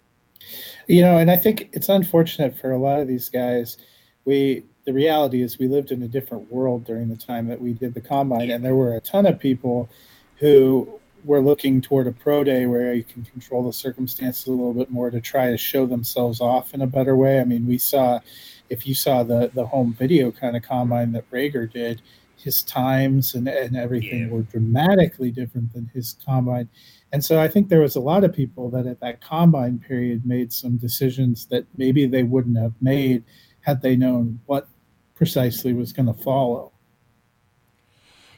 You know, and I think it's unfortunate for a lot of these guys. We the reality is we lived in a different world during the time that we did the combine, and there were a ton of people who were looking toward a pro day where you can control the circumstances a little bit more to try to show themselves off in a better way. I mean, we saw if you saw the the home video kind of combine that Reagor did, his times and, and everything Yeah. were dramatically different than his combine. And so I think there was a lot of people that at that combine period made some decisions that maybe they wouldn't have made had they known what precisely was going to follow.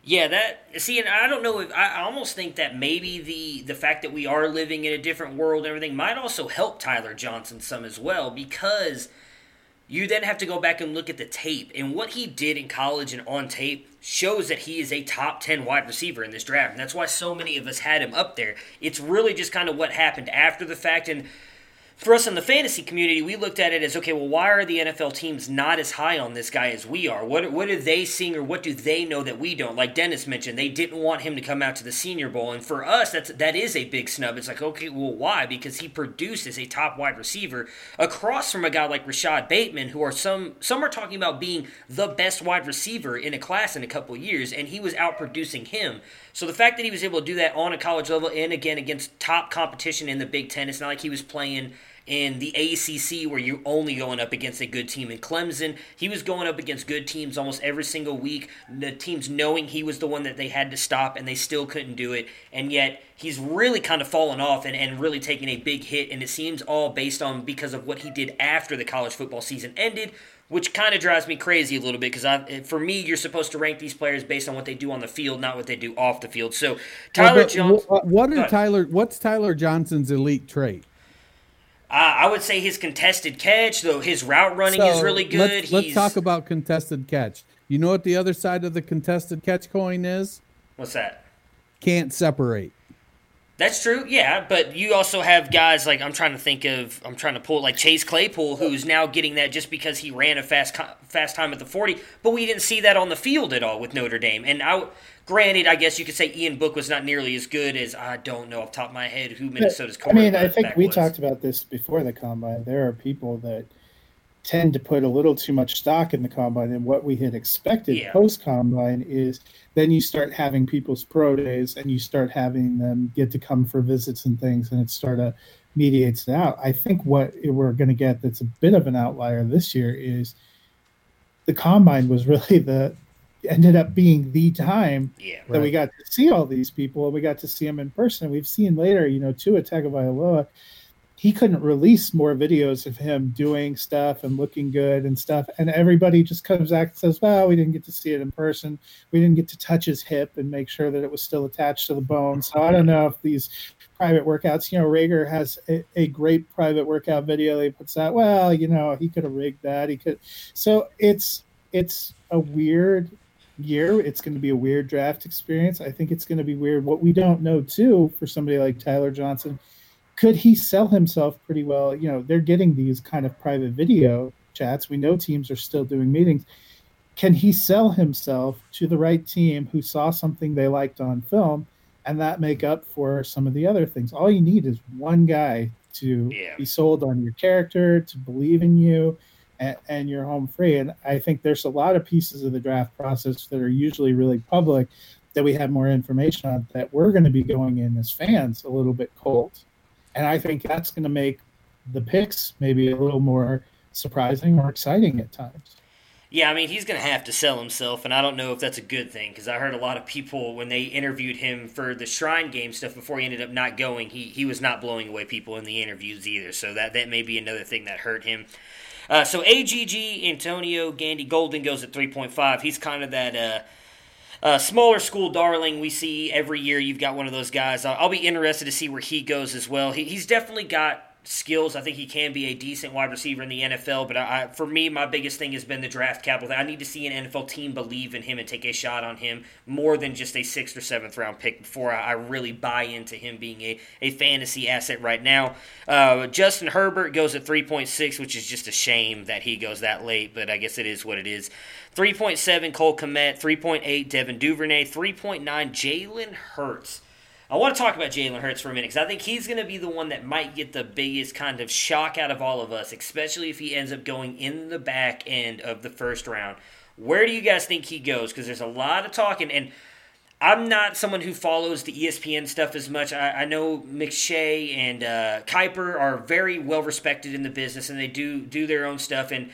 Yeah, that see, and I don't know if I almost think that maybe the the fact that we are living in a different world and everything might also help Tyler Johnson some as well because you then have to go back and look at the tape. And what he did in college and on tape shows that he is a top 10 wide receiver in this draft. And that's why so many of us had him up there. It's really just kind of what happened after the fact. And for us in the fantasy community, we looked at it as okay, well, why are the NFL teams not as high on this guy as we are? What what are they seeing, or what do they know that we don't? Like Dennis mentioned, they didn't want him to come out to the Senior Bowl, and for us, that's that is a big snub. It's like okay, well, why? Because he produces a top wide receiver across from a guy like Rashod Bateman, who are some some are talking about being the best wide receiver in a class in a couple years, and he was out producing him. So the fact that he was able to do that on a college level and again against top competition in the Big Ten, it's not like he was playing in the ACC where you're only going up against a good team in Clemson. He was going up against good teams almost every single week. The teams knowing he was the one that they had to stop and they still couldn't do it. And yet he's really kind of fallen off and, and really taking a big hit. And it seems all based on because of what he did after the college football season ended, which kind of drives me crazy a little bit because for me, you're supposed to rank these players based on what they do on the field, not what they do off the field. So Tyler well, Johnson, what are Tyler? What's Tyler Johnson's elite trait? Uh, I would say his contested catch, though his route running so is really good. Let's, let's, talk about contested catch. You know what the other side of the contested catch coin is? What's that? Can't separate. That's true, yeah. But you also have guys like I'm trying to think of. I'm trying to pull like Chase Claypool, who's now getting that just because he ran a fast fast time at the 40. But we didn't see that on the field at all with Notre Dame. And I, granted, I guess you could say Ian Book was not nearly as good as I don't know off top of my head who Minnesota's. I mean, I think we was. talked about this before the combine. There are people that tend to put a little too much stock in the combine and what we had expected yeah. post combine is then you start having people's pro days and you start having them get to come for visits and things and it sort of mediates it out i think what we're going to get that's a bit of an outlier this year is the combine was really the ended up being the time yeah, that right. we got to see all these people and we got to see them in person we've seen later you know Tua Tagovailoa he couldn't release more videos of him doing stuff and looking good and stuff. And everybody just comes back and says, well, we didn't get to see it in person. We didn't get to touch his hip and make sure that it was still attached to the bone. So I don't know if these private workouts, you know, Reagor has a, a great private workout video he puts out. Well, you know, he could have rigged that. He could. So it's, it's a weird year. It's going to be a weird draft experience. I think it's going to be weird. What we don't know too for somebody like Tyler Johnson – could he sell himself pretty well? You know, they're getting these kind of private video chats. We know teams are still doing meetings. Can he sell himself to the right team who saw something they liked on film and that make up for some of the other things? All you need is one guy to yeah. be sold on your character, to believe in you, and, and you're home free. And I think there's a lot of pieces of the draft process that are usually really public that we have more information on that we're going to be going in as fans a little bit cold and I think that's going to make the picks maybe a little more surprising or exciting at times. Yeah, I mean, he's going to have to sell himself, and I don't know if that's a good thing because I heard a lot of people when they interviewed him for the Shrine Game stuff before he ended up not going, he, he was not blowing away people in the interviews either. So that, that may be another thing that hurt him. Uh, so AGG, Antonio Gandy Golden goes at 3.5. He's kind of that. Uh, uh, smaller school darling we see every year. You've got one of those guys. I'll, I'll be interested to see where he goes as well. He, he's definitely got skills. I think he can be a decent wide receiver in the NFL. But I, for me, my biggest thing has been the draft capital. I need to see an NFL team believe in him and take a shot on him more than just a sixth or seventh round pick before I, I really buy into him being a, a fantasy asset right now. Uh, Justin Herbert goes at 3.6, which is just a shame that he goes that late, but I guess it is what it is. 3.7 Cole Kmet, 3.8 Devin Duvernay, 3.9 Jalen Hurts. I want to talk about Jalen Hurts for a minute because I think he's going to be the one that might get the biggest kind of shock out of all of us, especially if he ends up going in the back end of the first round. Where do you guys think he goes? Because there's a lot of talking, and I'm not someone who follows the ESPN stuff as much. I, I know McShay and uh, Kiper are very well respected in the business, and they do do their own stuff. And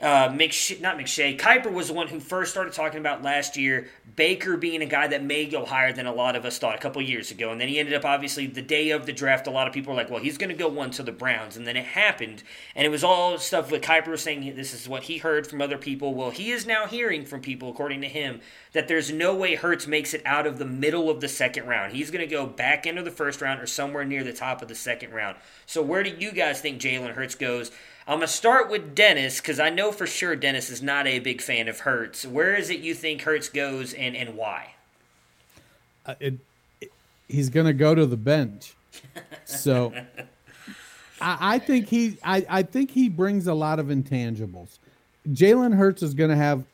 uh, McShay, not McShay, Kiper was the one who first started talking about last year Baker being a guy that may go higher than a lot of us thought a couple years ago. And then he ended up, obviously, the day of the draft, a lot of people were like, well, he's going to go one to the Browns. And then it happened. And it was all stuff that Kiper was saying this is what he heard from other people. Well, he is now hearing from people, according to him, that there's no way Hurts makes it out of the middle of the second round. He's going to go back into the first round or somewhere near the top of the second round. So where do you guys think Jalen Hurts goes? I'm gonna start with Dennis because I know for sure Dennis is not a big fan of Hurts. Where is it you think Hurts goes, and and why? Uh, it, it, he's going to go to the bench. So [laughs] I, I, think he I, I think he brings a lot of intangibles. Jalen Hurts is going to have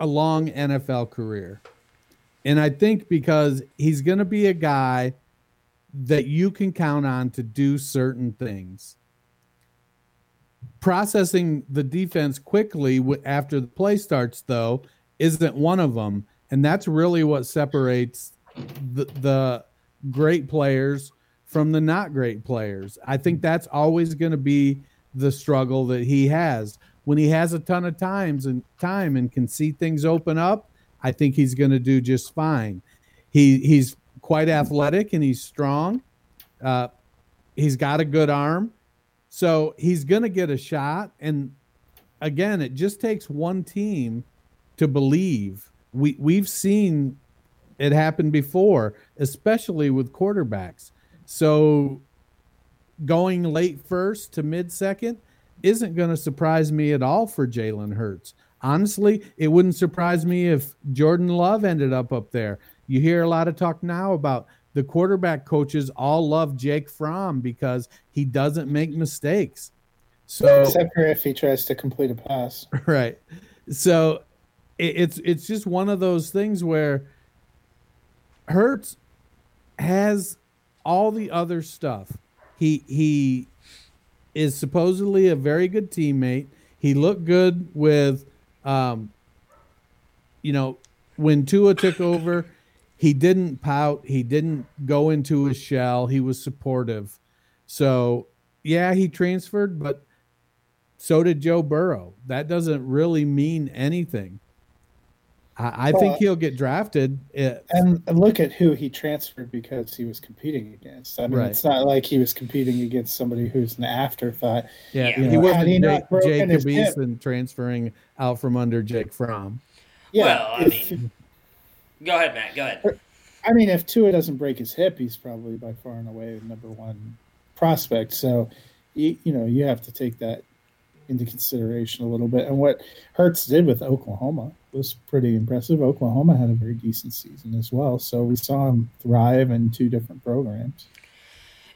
a long NFL career. And I think because he's going to be a guy that you can count on to do certain things. Processing the defense quickly after the play starts, though, isn't one of them. And that's really what separates the, the great players from the not great players. I think that's always going to be the struggle that he has. When he has a ton of times and time and can see things open up, I think he's going to do just fine. He he's quite athletic and he's strong. Uh, he's got a good arm, so he's going to get a shot. And again, it just takes one team to believe. We we've seen it happen before, especially with quarterbacks. So going late first to mid second isn't going to surprise me at all for Jalen Hurts. Honestly, it wouldn't surprise me if Jordan Love ended up up there. You hear a lot of talk now about the quarterback coaches all love Jake Fromm because he doesn't make mistakes. So except for if he tries to complete a pass. [laughs] Right. So it, it's it's just one of those things where Hurts has all the other stuff. He he is supposedly a very good teammate. He looked good with um you know when Tua took over, he didn't pout, he didn't go into his shell, he was supportive. So, yeah, he transferred, but so did Joe Burrow. That doesn't really mean anything. I, I well, think he'll get drafted. It, and look at who he transferred because he was competing against. I mean, right. it's not like he was competing against somebody who's an afterthought. Yeah, you know, he wasn't he Jake, Jacob Eason transferring out from under Jake Fromm. Yeah, well, I if, mean, go ahead, Matt. Go ahead. I mean, if Tua doesn't break his hip, he's probably by far and away the number one prospect. So, you, you know, you have to take that into consideration a little bit. And what Hurts did with Oklahoma was pretty impressive. Oklahoma had a very decent season as well, so we saw him thrive in two different programs.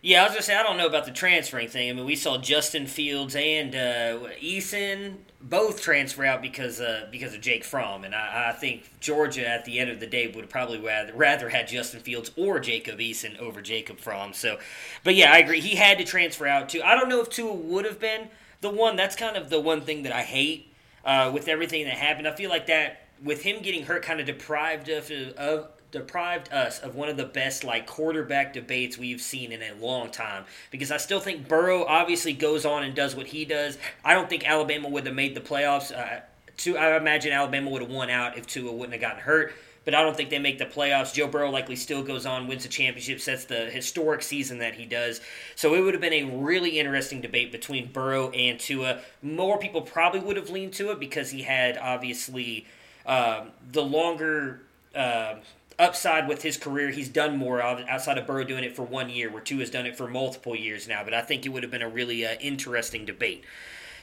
Yeah, I was gonna say I don't know about the transferring thing. I mean, we saw Justin Fields and uh, Eason both transfer out because uh, because of Jake Fromm, and I, I, think Georgia at the end of the day would probably rather rather had Justin Fields or Jacob Eason over Jacob Fromm. So, but yeah, I agree. He had to transfer out too. I don't know if Tua would have been the one. That's kind of the one thing that I hate uh, with everything that happened. I feel like that with him getting hurt, kind of deprived of, of deprived us of one of the best like quarterback debates we've seen in a long time. Because I still think Burrow obviously goes on and does what he does. I don't think Alabama would have made the playoffs. Uh, to, I imagine Alabama would have won out if Tua wouldn't have gotten hurt but I don't think they make the playoffs. Joe Burrow likely still goes on, wins the championship, sets the historic season that he does. So it would have been a really interesting debate between Burrow and Tua. More people probably would have leaned to it because he had obviously uh, the longer. Uh, upside with his career. He's done more outside of Burrow doing it for one year, where Tua has done it for multiple years now. But I think it would have been a really uh, interesting debate.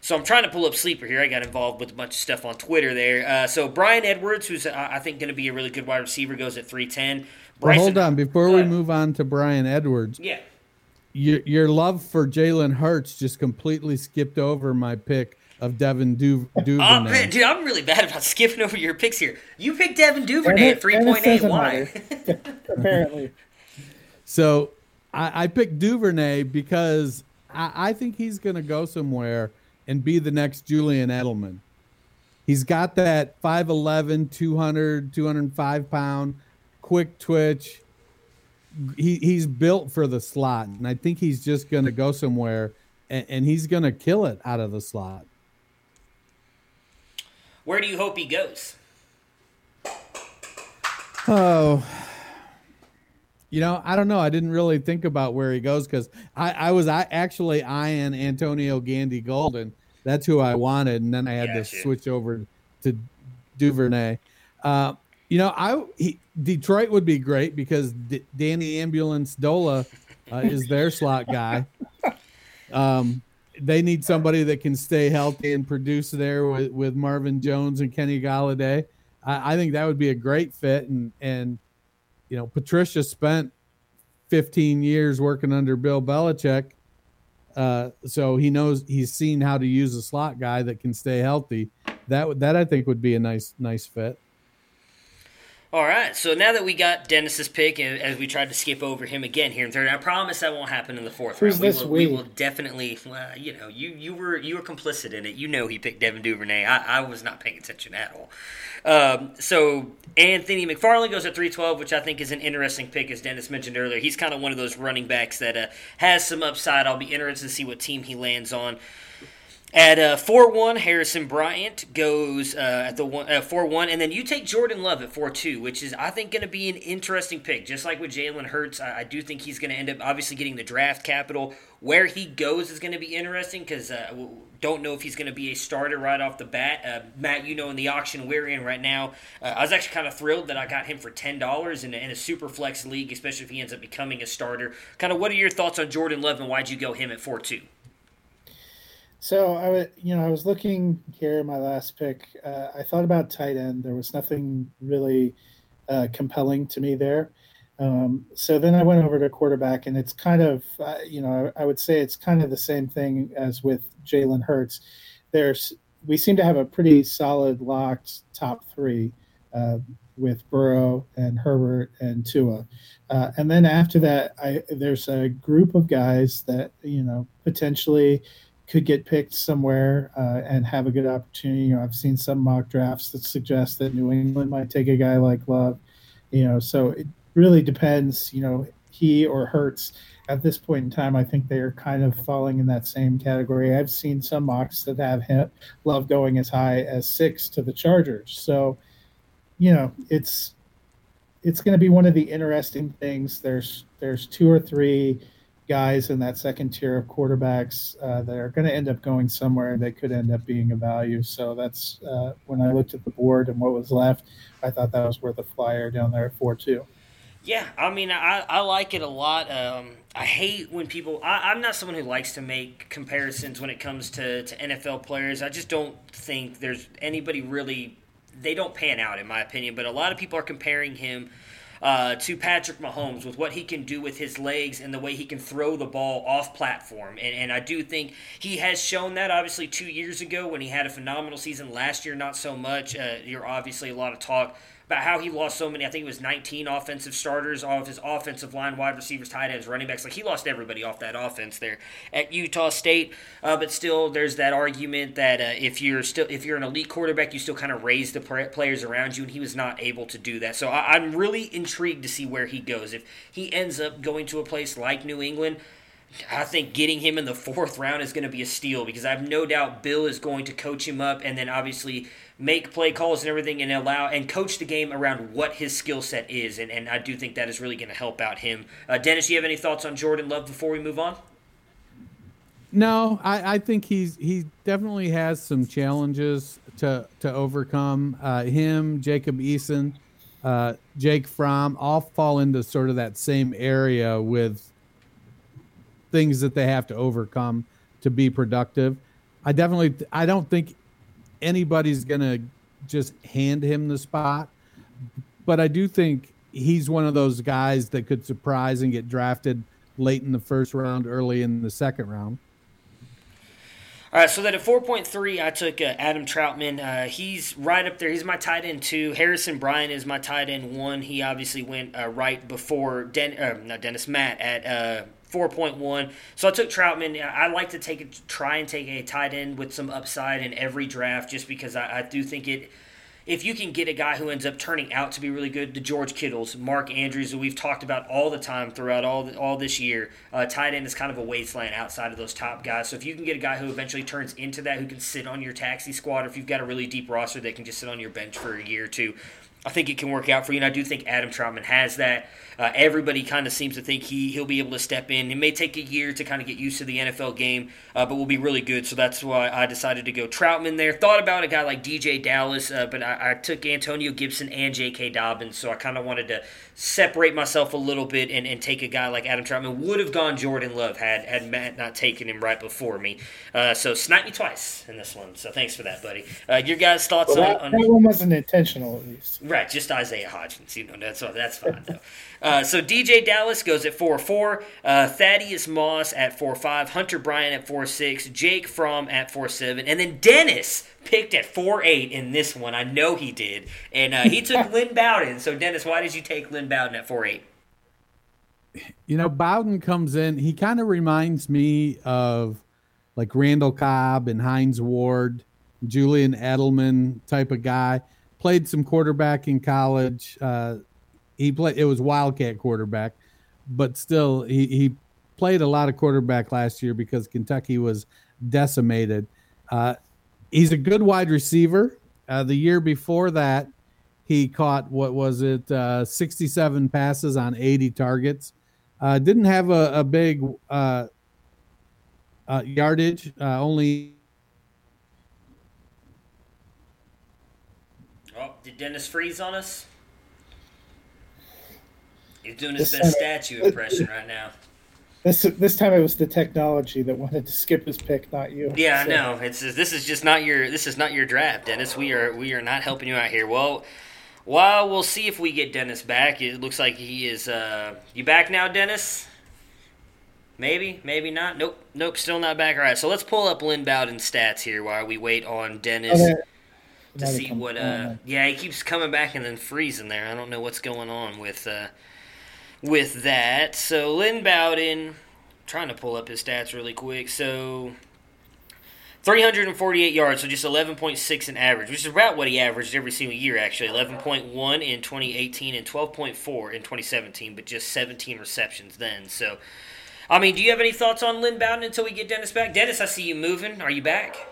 So I'm trying to pull up Sleeper here. I got involved with a bunch of stuff on Twitter there. Uh, so Bryan Edwards, who's uh, I think going to be a really good wide receiver, goes at 310. Well, hold on before we move on to Bryan Edwards. Yeah. Your, your love for Jalen Hurts just completely skipped over my pick of Devin du- Duvernay. Uh, dude, I'm really bad about skipping over your picks here. You picked Devin Duvernay at 3.8. Why? [laughs] [laughs] Apparently. So I, I, picked Duvernay because I, I think he's going to go somewhere and be the next Julian Edelman. He's got that 5'11, 200, 205 pound, quick twitch. He, he's built for the slot. And I think he's just going to go somewhere and, and he's going to kill it out of the slot. Where do you hope he goes? Oh, you know, I don't know. I didn't really think about where he goes because I, I was I actually eyeing Antonio Gandy Golden that's who I wanted, and then I had gotcha. to switch over to Duvernay. Uh, you know, I he, Detroit would be great because D- Danny Amendola uh, is their slot guy. Um, they need somebody that can stay healthy and produce there with, with Marvin Jones and Kenny Golladay. I, I think that would be a great fit. And and you know, Patricia spent 15 years working under Bill Belichick. Uh, so he knows he's seen how to use a slot guy that can stay healthy. That that I think would be a nice nice fit. All right, so now that we got Dennis's pick, as we tried to skip over him again here in third, I promise that won't happen in the fourth Who's round. We will, we will definitely, well, you know, you you were you were complicit in it. You know, he picked Devin Duvernay. I, I was not paying attention at all. Um, so Anthony McFarland goes at three twelve, which I think is an interesting pick, as Dennis mentioned earlier. He's kind of one of those running backs that uh, has some upside. I'll be interested to see what team he lands on. At uh, four one, Harrison Bryant goes uh, at the one uh, four one, and then you take Jordan Love at four two, which is I think going to be an interesting pick. Just like with Jalen Hurts, I, I do think he's going to end up obviously getting the draft capital. Where he goes is going to be interesting because uh, don't know if he's going to be a starter right off the bat. Uh, Matt, you know, in the auction we're in right now, uh, I was actually kind of thrilled that I got him for ten dollars in, in a super flex league, especially if he ends up becoming a starter. Kind of, what are your thoughts on Jordan Love and why'd you go him at four two? So I was, you know, I was looking here. My last pick. Uh, I thought about tight end. There was nothing really uh, compelling to me there. Um, so then I went over to quarterback, and it's kind of, uh, you know, I, I would say it's kind of the same thing as with Jalen Hurts. There's we seem to have a pretty solid locked top three uh, with Burrow and Herbert and Tua, uh, and then after that, I there's a group of guys that you know potentially could get picked somewhere uh, and have a good opportunity. You know, I've seen some mock drafts that suggest that New England might take a guy like Love. You know, so it really depends. You know, he or Hurts. At this point in time, I think they are kind of falling in that same category. I've seen some mocks that have him, Love going as high as six to the Chargers. So, you know, it's it's going to be one of the interesting things. There's there's two or three guys in that second tier of quarterbacks uh, that are going to end up going somewhere they could end up being a value. So that's uh, when I looked at the board and what was left, I thought that was worth a flyer down there at four two. Yeah, I mean, I, I like it a lot. Um, I hate when people. I, I'm not someone who likes to make comparisons when it comes to, to NFL players. I just don't think there's anybody really. They don't pan out, in my opinion. But a lot of people are comparing him uh, to Patrick Mahomes with what he can do with his legs and the way he can throw the ball off platform. And, and I do think he has shown that, obviously, two years ago when he had a phenomenal season. Last year, not so much. Uh, you're obviously a lot of talk about how he lost so many. I think it was 19 offensive starters off his offensive line, wide receivers, tight ends, running backs. Like he lost everybody off that offense there at Utah State. Uh, but still, there's that argument that uh, if you're still if you're an elite quarterback, you still kind of raise the players around you, and he was not able to do that. So I, I'm really intrigued to see where he goes. If he ends up going to a place like New England. I think getting him in the fourth round is going to be a steal because I have no doubt Bill is going to coach him up and then obviously make play calls and everything and allow and coach the game around what his skill set is. And, and I do think that is really going to help out him. Uh, Dennis, you have any thoughts on Jordan Love before we move on? No, I, I think he's he definitely has some challenges to to overcome. Uh, him, Jacob Eason, uh, Jake Fromm, all fall into sort of that same area with things that they have to overcome to be productive. I definitely I don't think anybody's gonna just hand him the spot, but I do think he's one of those guys that could surprise and get drafted late in the first round, early in the second round. All right, so then at 4.3, I took uh, Adam Trautman. Uh, he's right up there. He's my tight end two. Harrison Bryant is my tight end one. He obviously went uh, right before Den- uh, not Dennis Matt at uh, 4.1. So I took Trautman. I like to take a, try and take a tight end with some upside in every draft, just because I, I do think it. If you can get a guy who ends up turning out to be really good, the George Kittles, Mark Andrews, that we've talked about all the time throughout all the, all this year, uh, tight end is kind of a wasteland outside of those top guys. So if you can get a guy who eventually turns into that, who can sit on your taxi squad, or if you've got a really deep roster that can just sit on your bench for a year or two, I think it can work out for you. And I do think Adam Trautman has that. Uh, everybody kind of seems to think he he'll be able to step in. It may take a year to kind of get used to the NFL game, uh, but will be really good. So that's why I decided to go Trautman there. Thought about a guy like DeeJay Dallas, uh, but I, I, took Antonio Gibson and J.K. Dobbins. So I kind of wanted to separate myself a little bit and, and take a guy like Adam Trautman. Would have gone Jordan Love had had Matt not taken him right before me. Uh, so snipe me twice in this one. So thanks for that, buddy. Uh, your guys' thoughts well, that, on, on, that one wasn't intentional, at least. Right, just Isaiah Hodgins. You know that's that's fine though. Uh, so DeeJay Dallas goes at 4 4. Uh, Thaddeus Moss at 4 5. Hunter Bryant at 4 6. Jake Fromm at 4 7. And then Dennis picked at 4 8 in this one. I know he did. And uh, he [laughs] took Lynn Bowden. So, Dennis, why did you take Lynn Bowden at 4 8? You know, Bowden comes in, he kind of reminds me of like Randall Cobb and Hines Ward, Julian Edelman type of guy. Played some quarterback in college. Uh, he played. It was Wildcat quarterback, but still, he he played a lot of quarterback last year because Kentucky was decimated. Uh, he's a good wide receiver. Uh, the year before that, he caught what was it, uh, 67 passes on 80 targets. Uh, didn't have a, a big uh, yardage, only. Oh, did Dennis freeze on us? He's doing his this best statue impression right now. This this time it was the technology that wanted to skip his pick, not you. Yeah, so. no, it's this is just not your this is not your draft, Dennis. We are we are not helping you out here. Well, while we'll see if we get Dennis back. It looks like he is. Uh, you back now, Dennis? Maybe, maybe not. Nope, nope, still not back. All right, so let's pull up Lynn Bowden's stats here while we wait on Dennis. Okay. To see what, uh, yeah, he keeps coming back and then freezing there. I don't know what's going on with, uh, with that. So Lynn Bowden, trying to pull up his stats really quick. So 348 yards, so just 11.6 in average, which is about what he averaged every single year, actually. 11.1 in 2018 and 12.4 in 2017, but just 17 receptions then. So, I mean, do you have any thoughts on Lynn Bowden until we get Dennis back? Dennis, I see you moving. Are you back?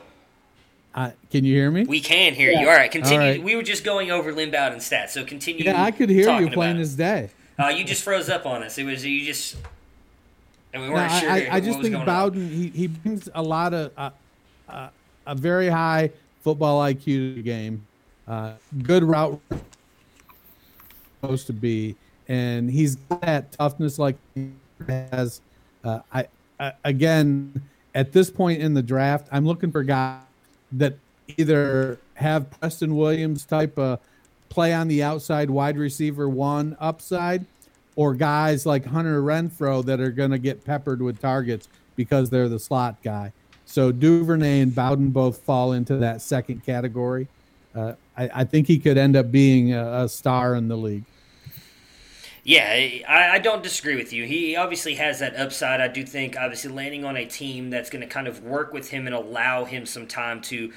Uh, can you hear me? We can hear yeah. you. All right, continue. All right. We were just going over Lynn Bowden's stats, so continue. Yeah, I could hear you playing his day. Uh, you just froze up on us. It was you just, and we weren't no, sure. I, I just think Bowden he, he brings a lot of uh, uh, a very high football IQ to the game. Uh, good route supposed to be, and he's got that toughness like he has. Uh, I, I again at this point in the draft, I'm looking for guys that either have Preston Williams type of play on the outside wide receiver one upside, or guys like Hunter Renfrow that are going to get peppered with targets because they're the slot guy. So Duvernay and Bowden both fall into that second category. Uh, I, I, think he could end up being a, a star in the league. Yeah, I, I, don't disagree with you. He obviously has that upside. I do think, obviously, landing on a team that's going to kind of work with him and allow him some time to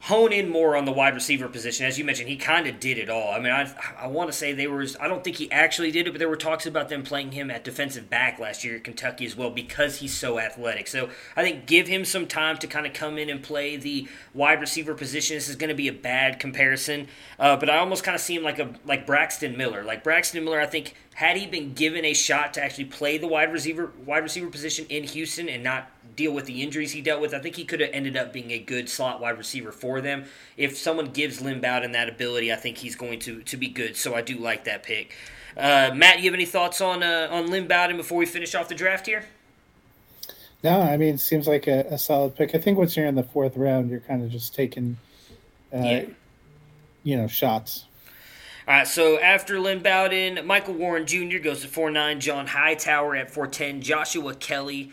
hone in more on the wide receiver position. As you mentioned, he kind of did it all. I mean, I, I want to say they were. I don't think he actually did it, but there were talks about them playing him at defensive back last year at Kentucky as well because he's so athletic. So I think give him some time to kind of come in and play the wide receiver position. This is going to be a bad comparison, uh, but I almost kind of see him like a like Braxton Miller. Like Braxton Miller, I think had he been given a shot to actually play the wide receiver wide receiver position in Houston and not deal with the injuries he dealt with, I think he could have ended up being a good slot wide receiver for them. If someone gives Lynn Bowden that ability, I think he's going to to be good. So I do like that pick. Uh, Matt, you have any thoughts on uh, on Lynn Bowden before we finish off the draft here? No, I mean, it seems like a, a solid pick. I think once you're in the fourth round, you're kind of just taking, uh, yeah. you know, shots. All right, so after Lynn Bowden, Michael Warren Jr. goes to 4 9, John Hightower at 410, Joshua Kelley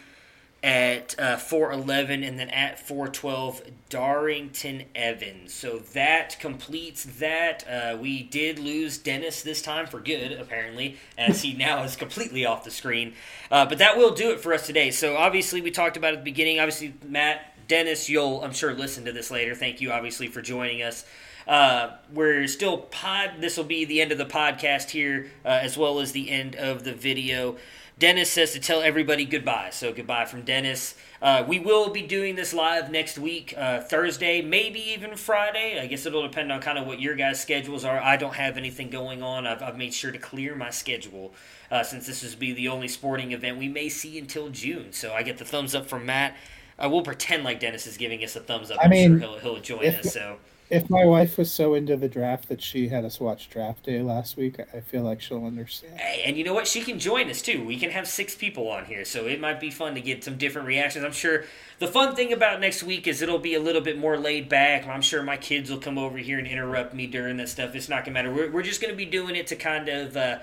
at uh, 411 and then at 412 darrynton evans. So that completes that. Uh, we did lose dennis this time for good apparently as he [laughs] now is completely off the screen. Uh, but that will do it for us today. So obviously we talked about at the beginning. Obviously matt dennis you'll i'm sure listen to this later. Thank you obviously for joining us. Uh, we're still pod. This will be the end of the podcast here, uh, as well as the end of the video. Dennis says to tell everybody goodbye. So goodbye from Dennis. Uh, we will be doing this live next week, uh, Thursday, maybe even Friday. I guess it'll depend on kind of what your guys' schedules are. I don't have anything going on. I've, I've made sure to clear my schedule uh, since this is be the only sporting event we may see until June. So I get the thumbs up from Matt. Uh, we'll pretend like Dennis is giving us a thumbs up. I I'm mean, sure he'll, he'll join if, us. So if my wife was so into the draft that she had us watch draft day last week, I feel like she'll understand. Hey, and you know what? She can join us too. We can have six people on here, so it might be fun to get some different reactions. I'm sure the fun thing about next week is it'll be a little bit more laid back. I'm sure my kids will come over here and interrupt me during that stuff. It's not gonna matter. We're, we're just gonna be doing it to kind of. Uh,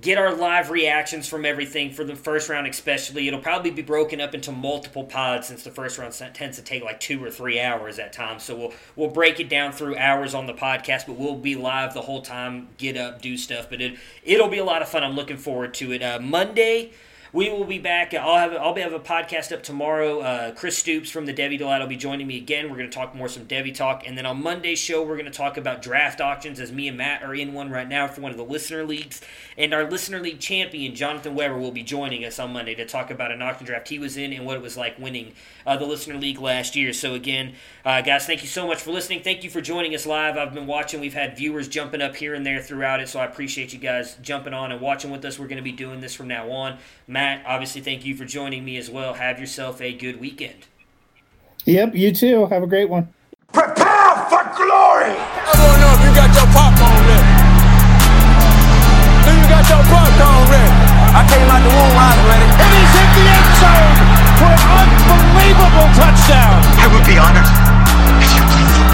get our live reactions from everything for the first round, especially. It'll probably be broken up into multiple pods since the first round tends to take like two or three hours at times. So we'll we'll break it down through hours on the podcast, but we'll be live the whole time, get up, do stuff. But it it'll be a lot of fun. I'm looking forward to it. Uh, Monday we will be back. I'll have I'll be have a podcast up tomorrow. Uh, Chris Stoops from the Devy Delight will be joining me again. We're going to talk more some Devy talk, and then on Monday's show we're going to talk about draft auctions as me and Matt are in one right now for one of the listener leagues, and our listener league champion Jonathan Weber will be joining us on Monday to talk about an auction draft he was in and what it was like winning uh, the listener league last year. So again, uh, guys, thank you so much for listening. Thank you for joining us live. I've been watching. We've had viewers jumping up here and there throughout it, so I appreciate you guys jumping on and watching with us. We're going to be doing this from now on. Matt, obviously, thank you for joining me as well. Have yourself a good weekend. Yep, you too. Have a great one. Prepare for glory! I don't know if you got your popcorn ready. Do you got your popcorn ready? I came out the womb, I was ready. And he's hit the end zone for an unbelievable touchdown. I would be honored if